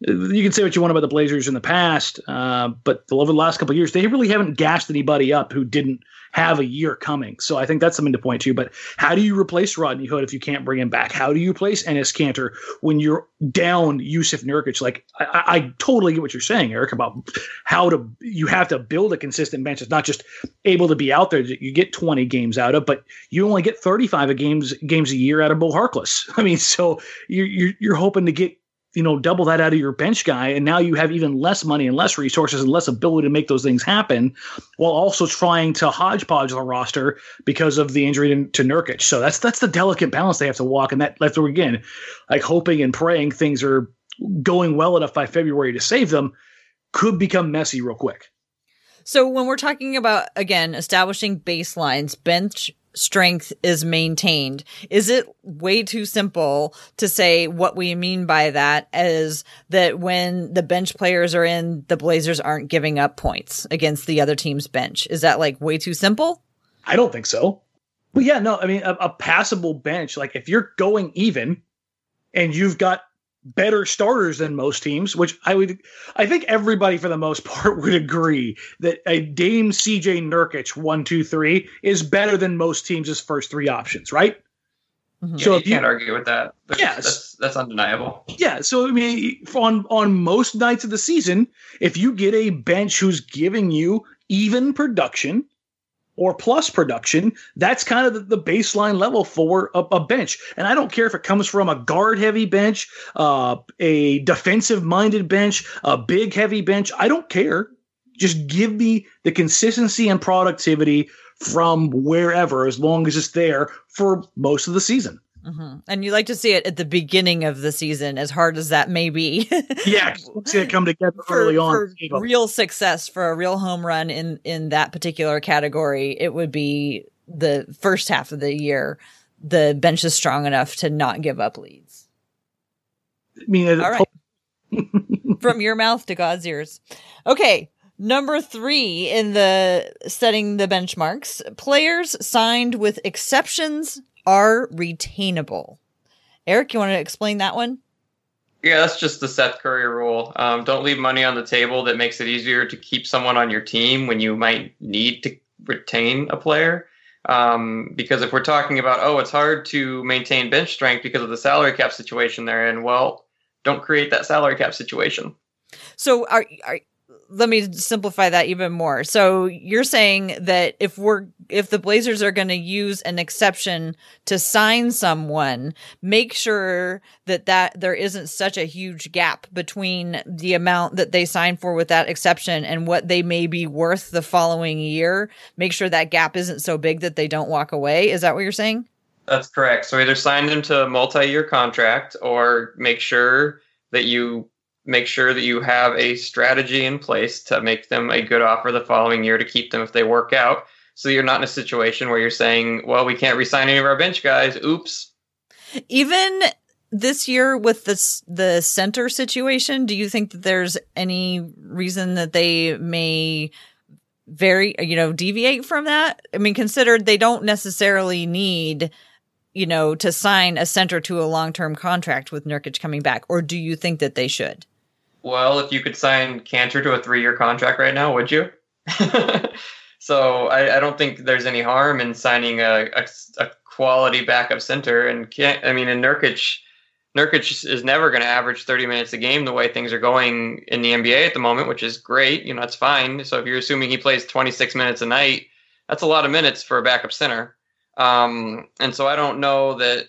Speaker 2: you can say what you want about the Blazers in the past, uh, but over the last couple years, they really haven't gashed anybody up who didn't have a year coming. So I think that's something to point to. But how do you replace Rodney Hood if you can't bring him back? How do you replace Enes Kanter when you're down Jusuf Nurkic? Like I, I, totally get what you're saying, Eric, about how to you have to build a consistent bench. It's not just able to be out there that you get 20 games out of, but you only get 35 games games a year out of Mo Harkless. I mean, so you're you're, you're hoping to get you know double that out of your bench guy and now you have even less money and less resources and less ability to make those things happen while also trying to hodgepodge the roster because of the injury to, to Nurkic. So that's that's the delicate balance they have to walk and that that's again like hoping and praying things are going well enough by February to save them could become messy real quick.
Speaker 1: So when we're talking about again establishing baselines bench strength is maintained. Is it way too simple to say what we mean by that is that when the bench players are in, the Blazers aren't giving up points against the other team's bench? Is that like way too simple?
Speaker 2: I don't think so. Well, yeah, no, I mean, a, a passable bench, like if you're going even and you've got better starters than most teams, which I would, I think everybody for the most part would agree that a Dame CJ Nurkic one two three is better than most teams' first three options, right?
Speaker 3: Mm-hmm. So yeah, you, you can't argue with that.
Speaker 2: Yes, yeah,
Speaker 3: that's that's undeniable.
Speaker 2: Yeah, so I mean, on on most nights of the season, if you get a bench who's giving you even production or plus production, that's kind of the, the baseline level for a, a, bench. And I don't care if it comes from a guard heavy bench, uh, a defensive minded bench, a big heavy bench. I don't care. Just give me the consistency and productivity from wherever, as long as it's there for most of the season.
Speaker 1: Mm-hmm. And you like to see it at the beginning of the season, as hard as that may be.
Speaker 2: yeah, see it come together for, early on.
Speaker 1: For real success for a real home run in in that particular category, it would be the first half of the year. The bench is strong enough to not give up leads.
Speaker 2: I mean,
Speaker 1: all right. From your mouth to God's ears. Okay, Number three in the setting the benchmarks, players signed with exceptions are retainable. Eric, you want to explain that one?
Speaker 3: Yeah, that's just the Seth Curry rule. Um, don't leave money on the table that makes it easier to keep someone on your team when you might need to retain a player. Um, because if we're talking about, oh, it's hard to maintain bench strength because of the salary cap situation they're in, well, don't create that salary cap situation.
Speaker 1: So are, are let me simplify that even more. So you're saying that if we're if the Blazers are going to use an exception to sign someone, make sure that that there isn't such a huge gap between the amount that they sign for with that exception and what they may be worth the following year. Make sure that gap isn't so big that they don't walk away. Is that what you're saying?
Speaker 3: That's correct. So either sign them to a multi-year contract or make sure that you make sure that you have a strategy in place to make them a good offer the following year to keep them if they work out. So you're not in a situation where you're saying, well, we can't resign any of our bench guys. Oops.
Speaker 1: Even this year with this the center situation, do you think that there's any reason that they may very you know deviate from that? I mean, considered they don't necessarily need you know to sign a center to a long term contract with Nurkic coming back, or do you think that they should?
Speaker 3: Well, if you could sign Kanter to a three year contract right now, would you? so I, I, don't think there's any harm in signing a, a, a quality backup center. And can't, I mean, in Nurkic, Nurkic is never going to average 30 minutes a game the way things are going in the NBA at the moment, which is great. You know, that's fine. So if you're assuming he plays 26 minutes a night, that's a lot of minutes for a backup center. Um, and so I don't know that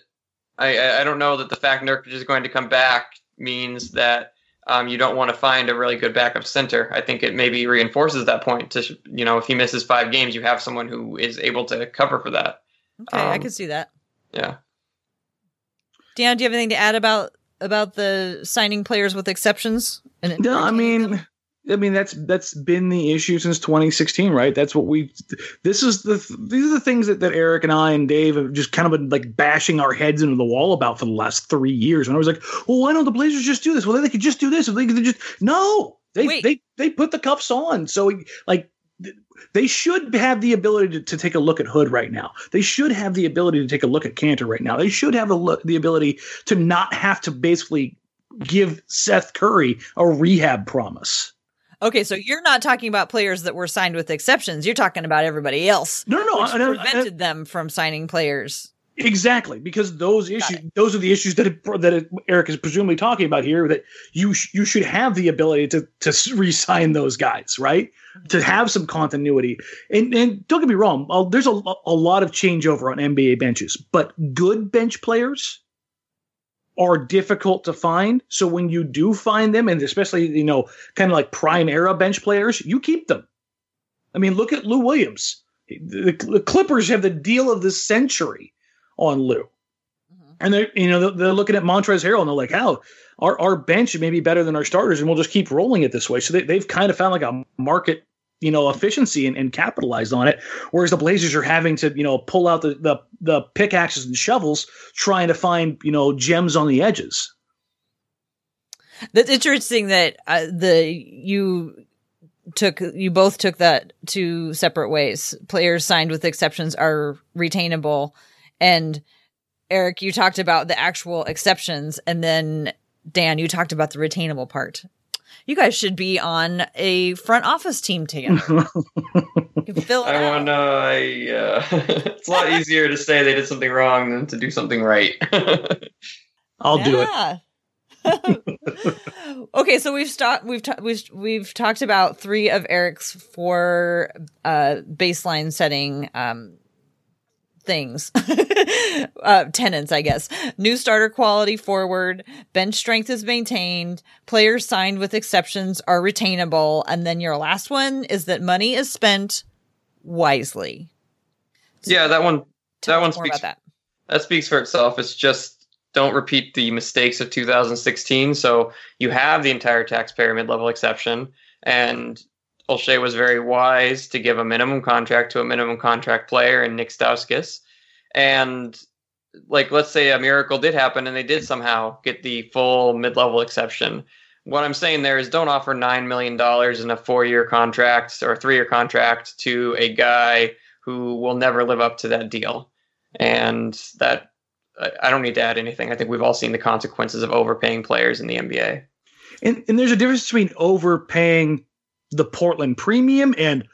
Speaker 3: I, I don't know that the fact Nurkic is going to come back means that um, you don't want to find a really good backup center. I think it maybe reinforces that point. To you know, if he misses five games, you have someone who is able to cover for that.
Speaker 1: Okay, um, I can see that.
Speaker 3: Yeah.
Speaker 1: Dan, do you have anything to add about about the signing players with exceptions?
Speaker 2: And no, I mean. Them? I mean that's that's been the issue since 2016, right? That's what we. This is the these are the things that, that Eric and I and Dave have just kind of been like bashing our heads into the wall about for the last three years. And I was like, well, why don't the Blazers just do this? Well, they could just do this. They could just no, they Wait. they they put the cuffs on. So like they should have the ability to, to, take a look at Hood right now. They should have the ability to take a look at Kanter right now. They should have the, the ability to not have to basically give Seth Curry a rehab promise.
Speaker 1: Okay, so you're not talking about players that were signed with exceptions. You're talking about everybody else.
Speaker 2: No, no,
Speaker 1: which I, prevented I, them from signing players.
Speaker 2: Exactly, because those issues, those are the issues that it, that it, Eric is presumably talking about here. That you sh- you should have the ability to to re-sign those guys, right? Mm-hmm. To have some continuity. And and don't get me wrong, uh, there's a a lot of changeover on NBA benches, but good bench players are difficult to find. So when you do find them, and especially, you know, kind of like prime era bench players, you keep them. I mean, look at Lou Williams. The, the Clippers have the deal of the century on Lou. Mm-hmm. And they're, you know, they're, looking at Montrezl Harrell and they're like, how our, our bench may be better than our starters and we'll just keep rolling it this way. So they, they've kind of found like a market you know efficiency and, and on it. Whereas the blazers are having to you know pull out the, the the pickaxes and shovels trying to find you know gems on the edges.
Speaker 1: That's interesting that uh, the you took you both took that two separate ways. Players signed with exceptions are retainable. And eric you talked about the actual exceptions. And then dan you talked about the retainable part you guys should be on a front office team together.
Speaker 3: fill I want to. Uh, it's a lot easier to say they did something wrong than to do something right.
Speaker 2: I'll do it.
Speaker 1: okay, so we've stopped. We've ta- we've we've talked about three of Eric's four uh, baseline setting um, things. Uh, tenants i guess. New starter quality forward. Bench strength is maintained. Players signed with exceptions are retainable. And then your last one is that money is spent wisely.
Speaker 3: So yeah that one that one speaks that. that speaks for itself. It's just don't repeat the mistakes of 2016 so you have the entire taxpayer mid-level exception and Olshey was very wise to give a minimum contract to a minimum contract player in Nick Stauskas. And like, let's say a miracle did happen and they did somehow get the full mid level exception. What I'm saying there is don't offer $9 million in a four year contract or three year contract to a guy who will never live up to that deal. And that I don't need to add anything. I think we've all seen the consequences of overpaying players in the NBA.
Speaker 2: And, and there's a difference between overpaying the Portland premium and,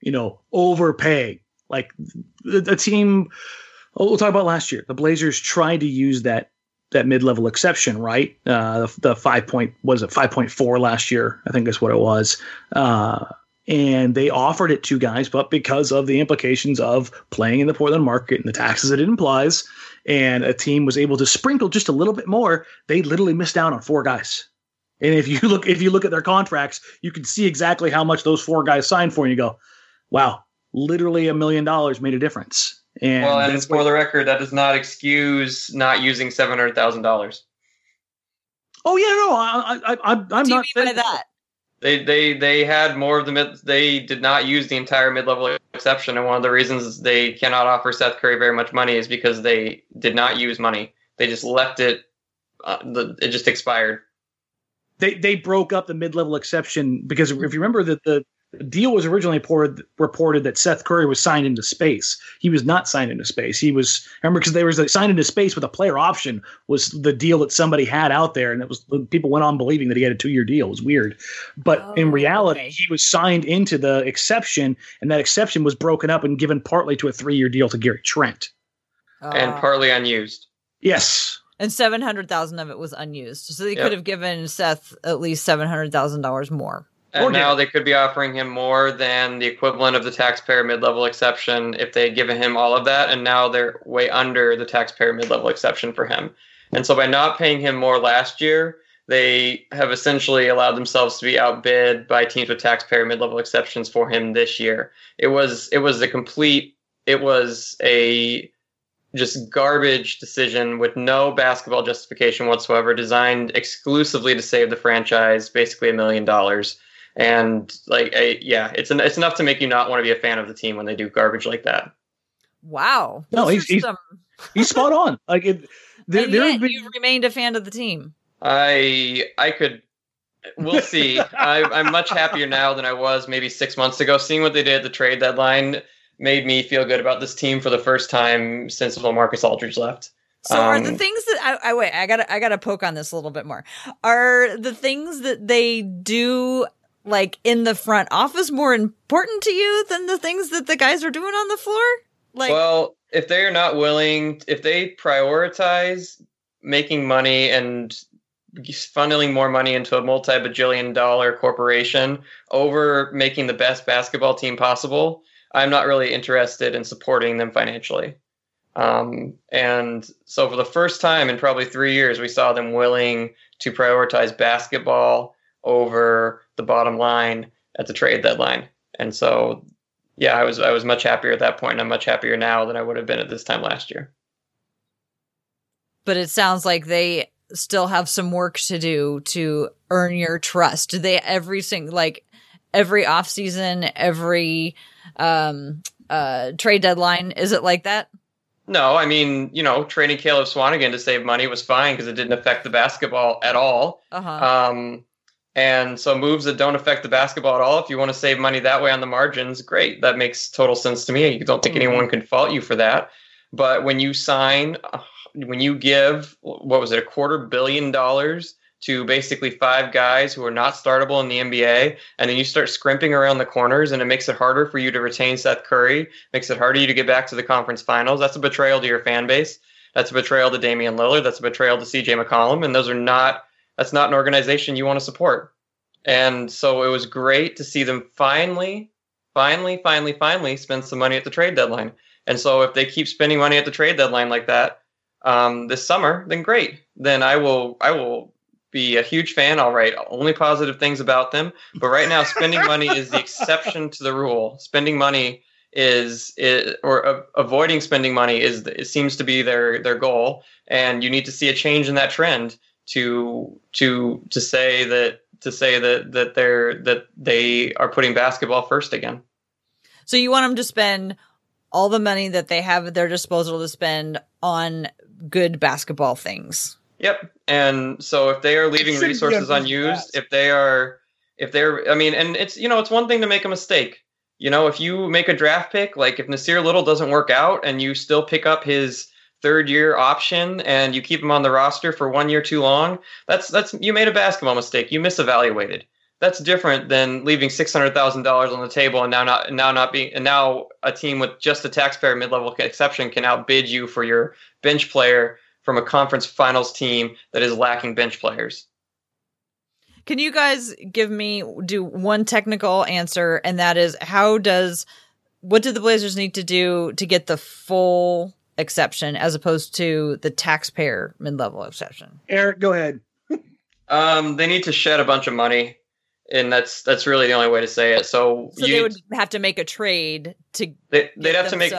Speaker 2: you know, overpay. Like the, the team, oh, we'll talk about last year. The Blazers tried to use that that mid level exception, right? Uh, the, the five point was it five point four last year? I think that's what it was. Uh, and they offered it to guys, but because of the implications of playing in the Portland market and the taxes that it implies, and a team was able to sprinkle just a little bit more, they literally missed out on four guys. And if you look if you look at their contracts, you can see exactly how much those four guys signed for, and you go, "Wow, literally a million dollars made a difference." And
Speaker 3: well, and for the record, that does not excuse not using seven hundred thousand dollars.
Speaker 2: Oh yeah, no, I, I, I, I'm not
Speaker 1: saying that.
Speaker 3: They, they, they had more of the mid. They did not use the entire mid-level exception, and one of the reasons they cannot offer Seth Curry very much money is because they did not use money. They just left it. Uh, the, it just expired.
Speaker 2: They they broke up the mid-level exception because if you remember that the the deal was originally reported, reported that Seth Curry was signed into space. He was not signed into space. He was remember because they was like, signed into space with a player option was the deal that somebody had out there, and it was people went on believing that he had a two year deal. It was weird, but oh, in reality, okay. he was signed into the exception, and that exception was broken up and given partly to a three year deal to Gary Trent,
Speaker 3: uh, and partly unused.
Speaker 2: Yes.
Speaker 1: And seven hundred thousand of it was unused, so they yep. could have given Seth at least seven hundred thousand dollars more.
Speaker 3: And now they could be offering him more than the equivalent of the taxpayer mid level exception if they had given him all of that. And now they're way under the taxpayer mid level exception for him. And so by not paying him more last year, they have essentially allowed themselves to be outbid by teams with taxpayer mid level exceptions for him this year. It was it was a complete it was a just garbage decision with no basketball justification whatsoever, designed exclusively to save the franchise basically a million dollars. And like I, yeah it's an, it's enough to make you not want to be a fan of the team when they do garbage like that.
Speaker 1: Wow.
Speaker 2: No he's he's, some... he's spot on. Like it
Speaker 1: there, and yet been... you've remained a fan of the team.
Speaker 3: I i could we'll see. I, i'm much happier now than i was maybe six months ago seeing what they did at the trade deadline made me feel good about this team for the first time since Marcus Aldridge left
Speaker 1: so um, are the um, things that I, I wait, I gotta I gotta poke on this a little bit more. Are the things that they do like in the front office more important to you than the things that the guys are doing on the floor? Like
Speaker 3: Well, if they're not willing if they prioritize making money and funneling more money into a multi-bajillion dollar corporation over making the best basketball team possible, I'm not really interested in supporting them financially. Um, and so for the first time in probably three years, we saw them willing to prioritize basketball over the bottom line at the trade deadline. And so, yeah, I was I was much happier at that point, and I'm much happier now than I would have been at this time last year.
Speaker 1: But it sounds like they still have some work to do to earn your trust. They every single like every off season, every um uh trade deadline? Is it like that?
Speaker 3: No, I mean, you know, trading Caleb Swanigan to save money was fine because it didn't affect the basketball at all. Uh-huh. Um, and so moves that don't affect the basketball at all, if you want to save money that way on the margins, great. That makes total sense to me. I don't think mm-hmm. anyone can fault you for that. But when you sign, uh, when you give, what was it, a quarter billion dollars to basically five guys who are not startable in the NBA, and then you start scrimping around the corners, and it makes it harder for you to retain Seth Curry, makes it harder for you to get back to the conference finals. That's a betrayal to your fan base. That's a betrayal to Damian Lillard. That's a betrayal to CJ McCollum, and those are not that's not an organization you want to support. And so it was great to see them finally, finally, finally, finally spend some money at the trade deadline. And so if they keep spending money at the trade deadline like that um, this summer, then great. Then I will, I will be a huge fan. I'll write only positive things about them. But right now, spending money is the exception to the rule. Spending money is, is or uh, avoiding spending money is it seems to be their their goal. And you need to see a change in that trend to to to say that to say that that they're that they are putting basketball first again.
Speaker 1: So you want them to spend all the money that they have at their disposal to spend on good basketball things.
Speaker 3: Yep. And so if they are leaving resources unused, if they are if they're I mean and it's you know it's one thing to make a mistake. You know, if you make a draft pick like if Nassir Little doesn't work out and you still pick up his third year option and you keep him on the roster for one year too long, that's that's you made a basketball mistake. You misevaluated. That's different than leaving six hundred thousand dollars on the table and now not and now not being and now a team with just a taxpayer mid level exception can outbid you for your bench player from a conference finals team that is lacking bench players.
Speaker 1: Can you guys give me do one technical answer and that is how does what do the Blazers need to do to get the full exception as opposed to the taxpayer mid-level exception?
Speaker 2: Eric, go ahead.
Speaker 3: um, they need to shed a bunch of money, and that's that's really the only way to say it. So,
Speaker 1: so
Speaker 3: you,
Speaker 1: they would have to make a trade to.
Speaker 3: They, would have to make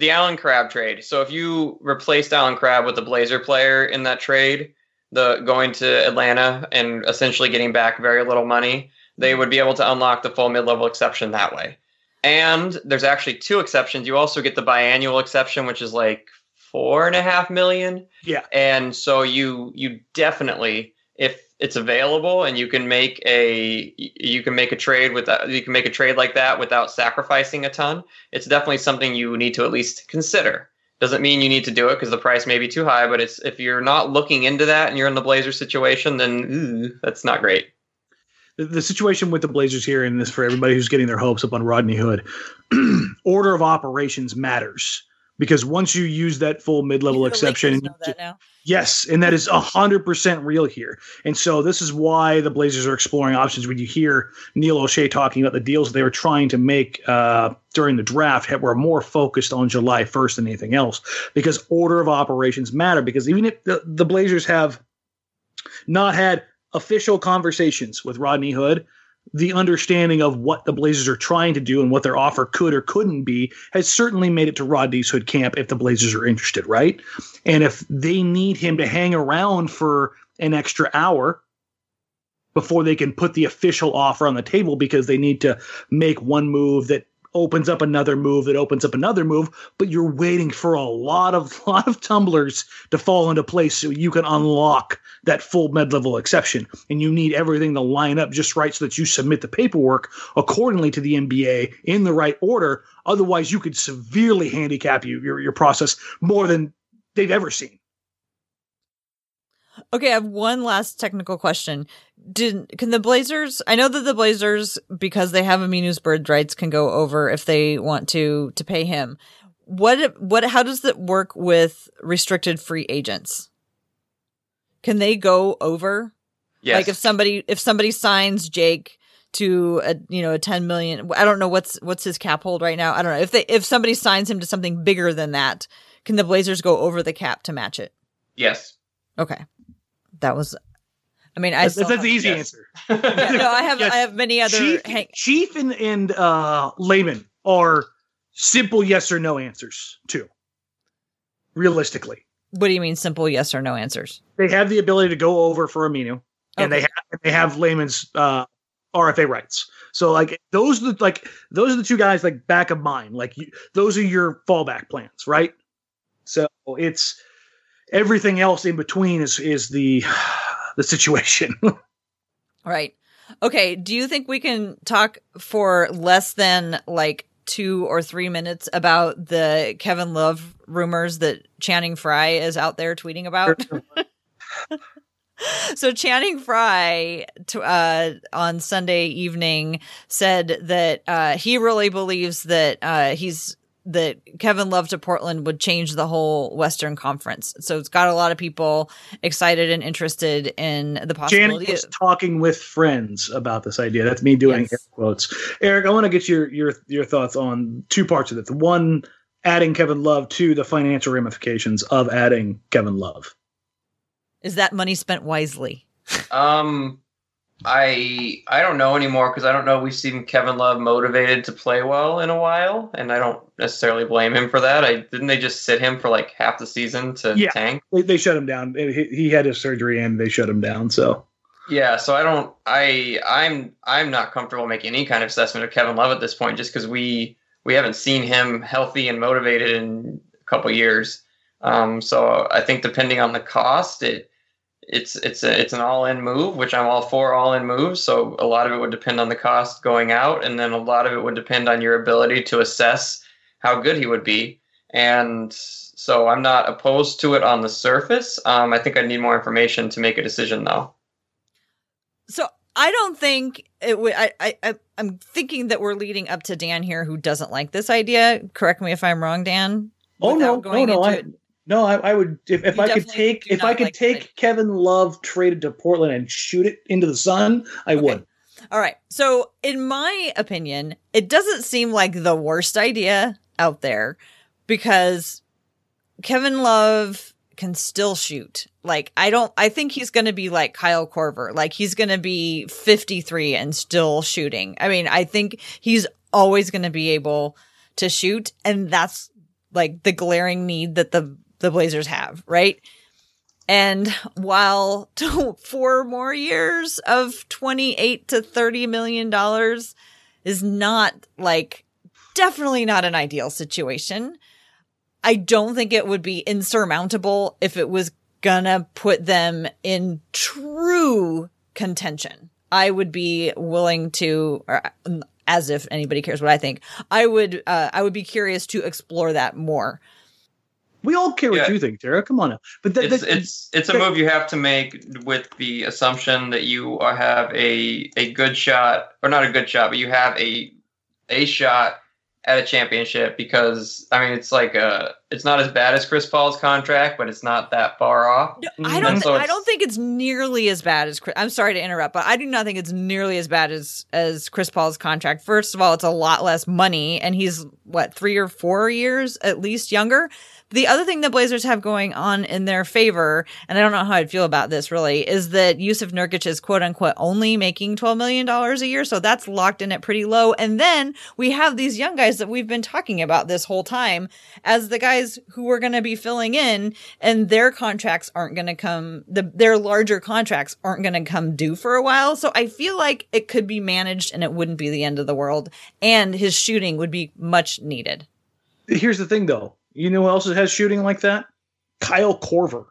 Speaker 3: the Allen Crabbe trade. So if you replaced Allen Crabbe with a Blazer player in that trade, the going to Atlanta and essentially getting back very little money, they would be able to unlock the full mid-level exception that way. And there's actually two exceptions. You also get the biannual exception, which is like four and a half million.
Speaker 2: Yeah.
Speaker 3: And so you you definitely, if it's available and you can make a you can make a trade with uh, you can make a trade like that without sacrificing a ton, it's definitely something you need to at least consider. Doesn't mean you need to do it because the price may be too high, but it's if you're not looking into that and you're in the Blazer situation, then ooh, that's not great.
Speaker 2: The, situation with the Blazers here, and this for everybody who's getting their hopes up on Rodney Hood, order of operations matters. Because once you use that full mid-level exception, yes, and that is hundred percent real here. And so this is why the Blazers are exploring options. When you hear Neil Olshey talking about the deals they were trying to make uh, during the draft, were more focused on July first than anything else, because order of operations matter. Because even if the, the Blazers have not had official conversations with Rodney Hood, the understanding of what the Blazers are trying to do and what their offer could or couldn't be has certainly made it to Rodney's Hood camp if the Blazers are interested, right? And if they need him to hang around for an extra hour before they can put the official offer on the table because they need to make one move that opens up another move that opens up another move, but you're waiting for a lot of lot of tumblers to fall into place so you can unlock that full med level exception. And you need everything to line up just right so that you submit the paperwork accordingly to the NBA in the right order. Otherwise, you could severely handicap you your, your process more than they've ever seen.
Speaker 1: Okay, I have one last technical question. Did can the Blazers? I know that the Blazers, because they have Aminu's bird rights, can go over if they want to to pay him. What what? How does that work with restricted free agents? Can they go over?
Speaker 3: Yes.
Speaker 1: Like if somebody if somebody signs Jake to a you know a 10 million I don't know what's what's his cap hold right now. I don't know. If they if somebody signs him to something bigger than that, can the Blazers go over the cap to match it?
Speaker 3: Yes.
Speaker 1: Okay that was I mean, I
Speaker 2: that's, that's the easy yes. answer.
Speaker 1: yeah, no, I have yes. I have many other
Speaker 2: Chief, hang- Chief and and uh, Layman are simple yes or no answers too. Realistically,
Speaker 1: what do you mean simple yes or no answers?
Speaker 2: They have the ability to go over for Aminu, okay. and they have they have Layman's uh, RFA rights. So like those are the like those are the two guys like back of mind. Like you, those are your fallback plans, right? So it's everything else in between is is the the situation.
Speaker 1: right. Okay. Do you think we can talk for less than like two or three minutes about the Kevin Love rumors that Channing Frye is out there tweeting about? so Channing Frye uh, on Sunday evening said that uh, he really believes that uh, he's that Kevin Love to Portland would change the whole Western Conference. So it's got a lot of people excited and interested in the possibility.
Speaker 2: Janet was talking with friends about this idea. That's me doing yes. quotes. Eric, I want to get your your your thoughts on two parts of it. The one, adding Kevin Love to the financial ramifications of adding Kevin Love.
Speaker 1: Is that money spent wisely?
Speaker 3: Um, I I don't know anymore because I don't know we've seen Kevin Love motivated to play well in a while, and I don't necessarily blame him for that. I didn't they just sit him for like half the season to yeah, tank.
Speaker 2: They, they shut him down. He, he had his surgery and they shut him down. So
Speaker 3: yeah, so I don't I I'm I'm not comfortable making any kind of assessment of Kevin Love at this point, just because we we haven't seen him healthy and motivated in a couple years. Um, so I think depending on the cost, it it's it's a, it's an all in move, which I'm all for all in moves. So a lot of it would depend on the cost going out, and then a lot of it would depend on your ability to assess how good he would be. and so I'm not opposed to it on the surface. Um, I think I need more information to make a decision, though.
Speaker 1: So I don't think it would. I, I I'm thinking that we're leading up to Dan here, who doesn't like this idea. Correct me if I'm wrong, Dan.
Speaker 2: Oh no, no, no. I, no, I, I, would if, if I could take if I could like take Kevin Love traded to Portland and shoot it into the sun, I okay. would.
Speaker 1: All right. So, in my opinion, it doesn't seem like the worst idea out there because Kevin Love can still shoot. Like I don't I think he's going to be like Kyle Korver. Like he's going to be 53 and still shooting. I mean, I think he's always going to be able to shoot and that's like the glaring need that the the Blazers have, right? And while four more years of 28 to 30 million dollars is not like definitely not an ideal situation. I don't think it would be insurmountable if it was gonna put them in true contention. I would be willing to, or as if anybody cares what I think, I would, uh, I would be curious to explore that more.
Speaker 2: We all care yeah. what you think, Tara. Come on now.
Speaker 3: But th- it's, th- it's it's a move you have to make with the assumption that you have a a good shot, or not a good shot, but you have a a shot at a championship because I mean it's like a it's not as bad as Chris Paul's contract, but it's not that far off.
Speaker 1: I don't so I don't think it's nearly as bad as Chris, I'm sorry to interrupt, but I do not think it's nearly as bad as as Chris Paul's contract. First of all, it's a lot less money and he's what 3 or 4 years at least younger. The other thing the Blazers have going on in their favor, and I don't know how I'd feel about this really, is that Jusuf Nurkic is quote unquote only making $12 million a year. So that's locked in at pretty low. And then we have these young guys that we've been talking about this whole time as the guys who are going to be filling in and their contracts aren't going to come, the, their larger contracts aren't going to come due for a while. So I feel like it could be managed and it wouldn't be the end of the world. And his shooting would be much needed.
Speaker 2: Here's the thing though you know who else has shooting like that? Kyle Korver.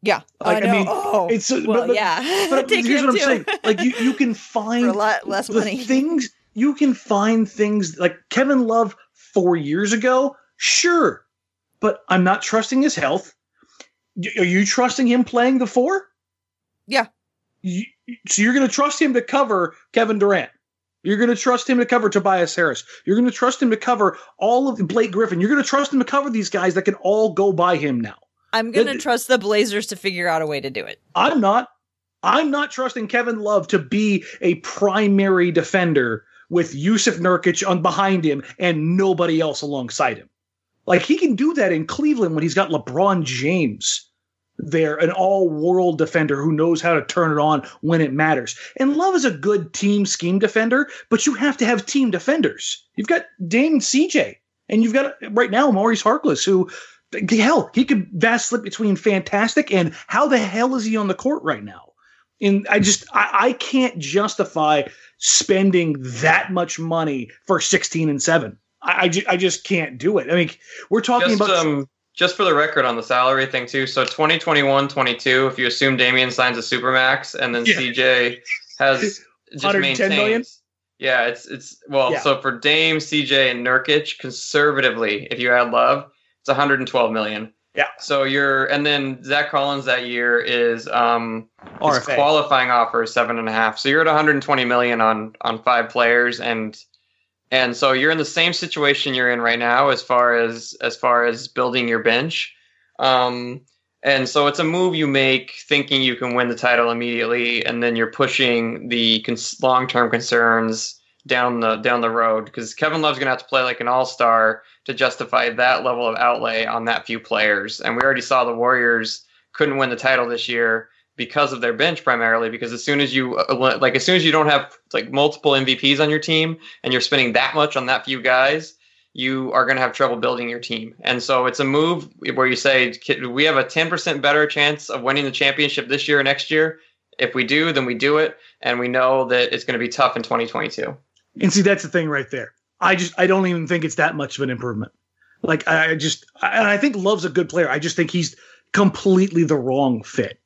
Speaker 1: Yeah,
Speaker 2: like, I, I mean, oh, it's well, but, but, yeah. But here's what I'm saying: like you, you can find
Speaker 1: For a lot less money
Speaker 2: things. You can find things like Kevin Love four years ago, sure, but I'm not trusting his health. Are you trusting him playing the four?
Speaker 1: Yeah.
Speaker 2: You, so you're going to trust him to cover Kevin Durant? You're going to trust him to cover Tobias Harris. You're going to trust him to cover all of Blake Griffin. You're going to trust him to cover these guys that can all go by him now.
Speaker 1: I'm going to trust the Blazers to figure out a way to do it.
Speaker 2: I'm not. I'm not trusting Kevin Love to be a primary defender with Jusuf Nurkic on behind him and nobody else alongside him. Like he can do that in Cleveland when he's got LeBron James there, an all world defender who knows how to turn it on when it matters. And Love is a good team scheme defender, but you have to have team defenders. You've got Dame CJ, and you've got right now Maurice Harkless, who hell, he could vacillate between fantastic and how the hell is he on the court right now? And I just I, I can't justify spending that much money for 16 and 7. I, I, ju- I just can't do it. I mean, we're talking just, about um,
Speaker 3: just for the record on the salary thing too. So 2021, 22, if you assume Damian signs a supermax and then yeah. CJ has just maintains. Million? Yeah, it's it's well, yeah. so for Dame, CJ, and Nurkic, conservatively, if you add Love, it's 112 million.
Speaker 2: Yeah.
Speaker 3: So you're, and then Zach Collins that year is um his qualifying offer is seven and a half. So you're at 120 million on on five players, and and so you're in the same situation you're in right now as far as as far as building your bench. Um, and so it's a move you make thinking you can win the title immediately, and then you're pushing the cons- long-term concerns down the down the road because Kevin Love's gonna have to play like an all-star to justify that level of outlay on that few players. And we already saw the Warriors couldn't win the title this year because of their bench primarily because as soon as you uh, like as soon as you don't have like multiple MVPs on your team and you're spending that much on that few guys you are going to have trouble building your team. And so it's a move where you say we have a 10% better chance of winning the championship this year or next year. If we do then we do it and we know that it's going to be tough in 2022
Speaker 2: and see that's the thing right there. I just i don't even think it's that much of an improvement. Like i just and i think love's a good player. I just think he's completely the wrong fit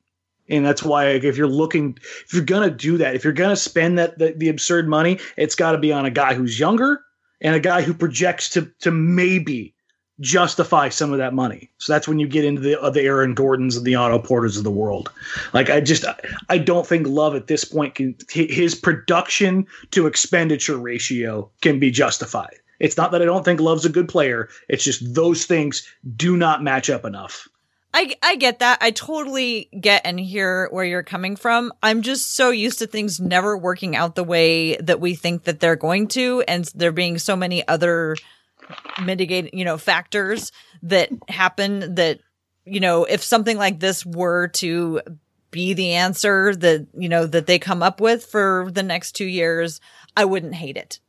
Speaker 2: and that's why if you're looking if you're gonna do that if you're gonna spend that the, the absurd money it's got to be on a guy who's younger and a guy who projects to to maybe justify some of that money. So that's when you get into the uh, the Aaron Gordons and the Otto Porters of the world. Like I just I don't think Love at this point can his production to expenditure ratio can be justified. It's not that I don't think Love's a good player. It's just those things do not match up enough.
Speaker 1: I, I get that. I totally get and hear where you're coming from. I'm just so used to things never working out the way that we think that they're going to, and there being so many other mitigate, you know, factors that happen that, you know, if something like this were to be the answer that, you know, that they come up with for the next two years, I wouldn't hate it.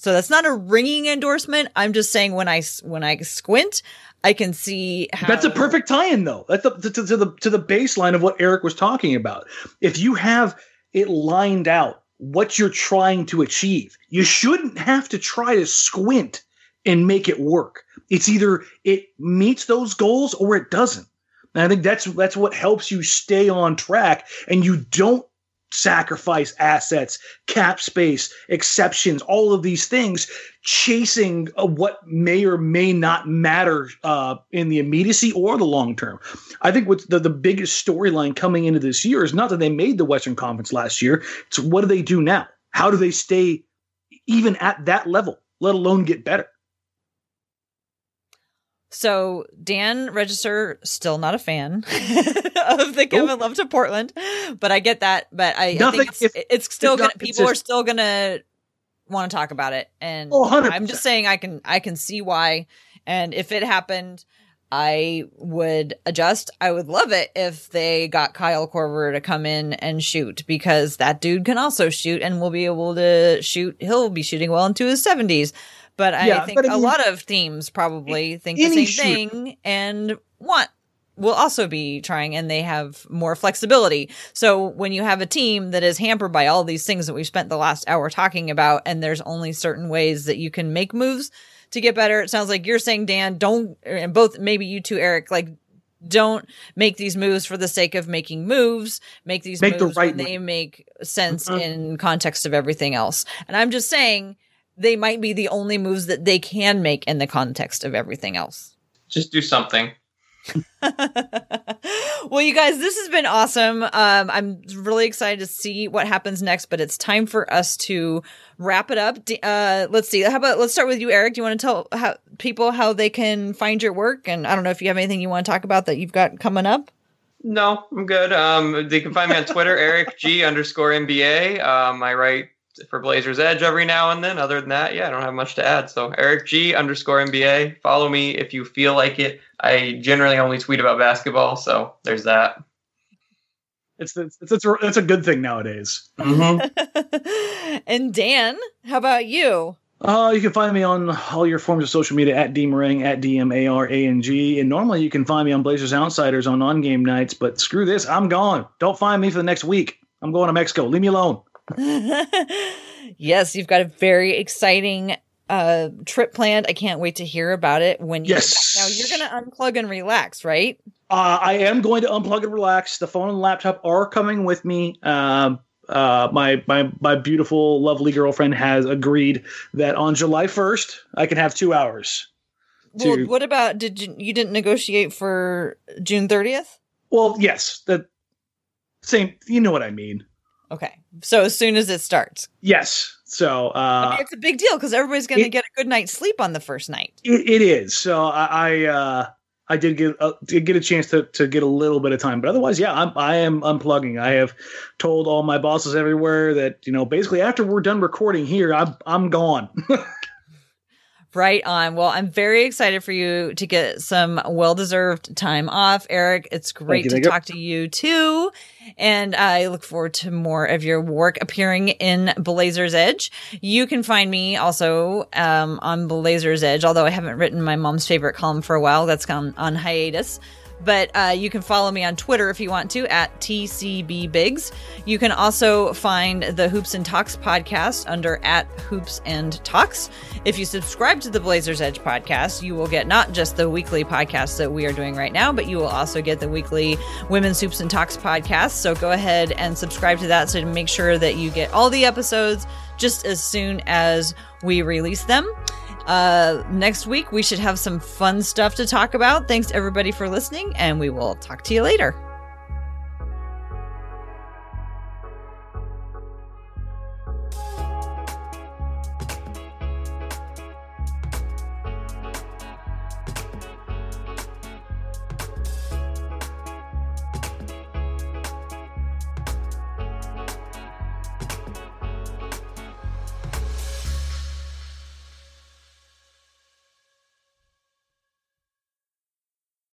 Speaker 1: So that's not a ringing endorsement. I'm just saying when I, when I squint, I can see how
Speaker 2: That's a perfect tie-in though. That's the, to, to the, to the baseline of what Eric was talking about. If you have it lined out, what you're trying to achieve, you shouldn't have to try to squint and make it work. It's either it meets those goals or it doesn't. And I think that's that's what helps you stay on track and you don't sacrifice assets, cap space, exceptions, all of these things, chasing uh, what may or may not matter uh, in the immediacy or the long term. I think what's the, the biggest storyline coming into this year is not that they made the Western Conference last year. It's what do they do now? How do they stay even at that level, let alone get better?
Speaker 1: So Dan Register still not a fan of the Kevin Love to Portland, but I get that. But I, I think it's, if, it's still gonna, people are still gonna want to talk about it, and oh, I'm just saying I can I can see why. And if it happened, I would adjust. I would love it if they got Kyle Korver to come in and shoot because that dude can also shoot and will be able to shoot. He'll be shooting well into his 70s. But I yeah, think but I mean, a lot of teams probably think the same thing and want will also be trying and they have more flexibility. So when you have a team that is hampered by all these things that we've spent the last hour talking about and there's only certain ways that you can make moves to get better, it sounds like you're saying Dan, don't and both maybe you two Eric like don't make these moves for the sake of making moves. Make these make moves the right when they make sense mm-hmm. in context of everything else. And I'm just saying they might be the only moves that they can make in the context of everything else.
Speaker 3: Just do something.
Speaker 1: well, you guys, this has been awesome. Um, I'm really excited to see what happens next, but it's time for us to wrap it up. Uh, let's see. How about let's start with you, Eric. Do you want to tell how, people how they can find your work? And I don't know if you have anything you want to talk about that you've got coming up.
Speaker 3: No, I'm good. Um, they can find me on Twitter, Eric G underscore NBA. Um, I write for Blazers Edge every now and then. Other than that, yeah, I don't have much to add. So Eric G underscore NBA. Follow me if you feel like it. I generally only tweet about basketball, so there's that.
Speaker 2: It's it's it's, a, it's a good thing nowadays.
Speaker 1: Mm-hmm. and Dan, how about you?
Speaker 2: Uh, you can find me on all your forms of social media at dmarang at d-m-a-r-a-n-g. And normally you can find me on Blazers Outsiders on on-game nights, but screw this, I'm gone. Don't find me for the next week. I'm going to Mexico. Leave me alone.
Speaker 1: yes, you've got a very exciting uh, trip planned. I can't wait to hear about it when you
Speaker 2: yes.
Speaker 1: Now you're going to unplug and relax, right?
Speaker 2: Uh, I am going to unplug and relax. The phone and laptop are coming with me. Um, uh, my my my beautiful, lovely girlfriend has agreed that on July 1st I can have two hours.
Speaker 1: To... Well, what about did you you didn't negotiate for June 30th?
Speaker 2: Well, yes, the same. You know what I mean.
Speaker 1: Okay. So as soon as it starts.
Speaker 2: Yes. So uh, I
Speaker 1: mean, it's a big deal because everybody's going to get a good night's sleep on the first night.
Speaker 2: it, it is. So I I, uh, I did get uh, did get a chance to, to get a little bit of time, but otherwise, yeah, I'm I am unplugging. I have told all my bosses everywhere that you know basically after we're done recording here, I'm I'm gone.
Speaker 1: Right on. Well, I'm very excited for you to get some well deserved time off. Eric, it's great you, to talk to you too. And I look forward to more of your work appearing in Blazer's Edge. You can find me also um, on Blazer's Edge, although I haven't written my mom's favorite column for a while. That's gone on hiatus. But uh, you can follow me on Twitter if you want to at TCB Biggs. You can also find the Hoops and Talks podcast under at Hoops and Talks. If you subscribe to the Blazers Edge podcast, you will get not just the weekly podcast that we are doing right now, but you will also get the weekly Women's Hoops and Talks podcast. So go ahead and subscribe to that so to make sure that you get all the episodes just as soon as we release them. Uh, next week, we should have some fun stuff to talk about. Thanks everybody for listening, and we will talk to you later.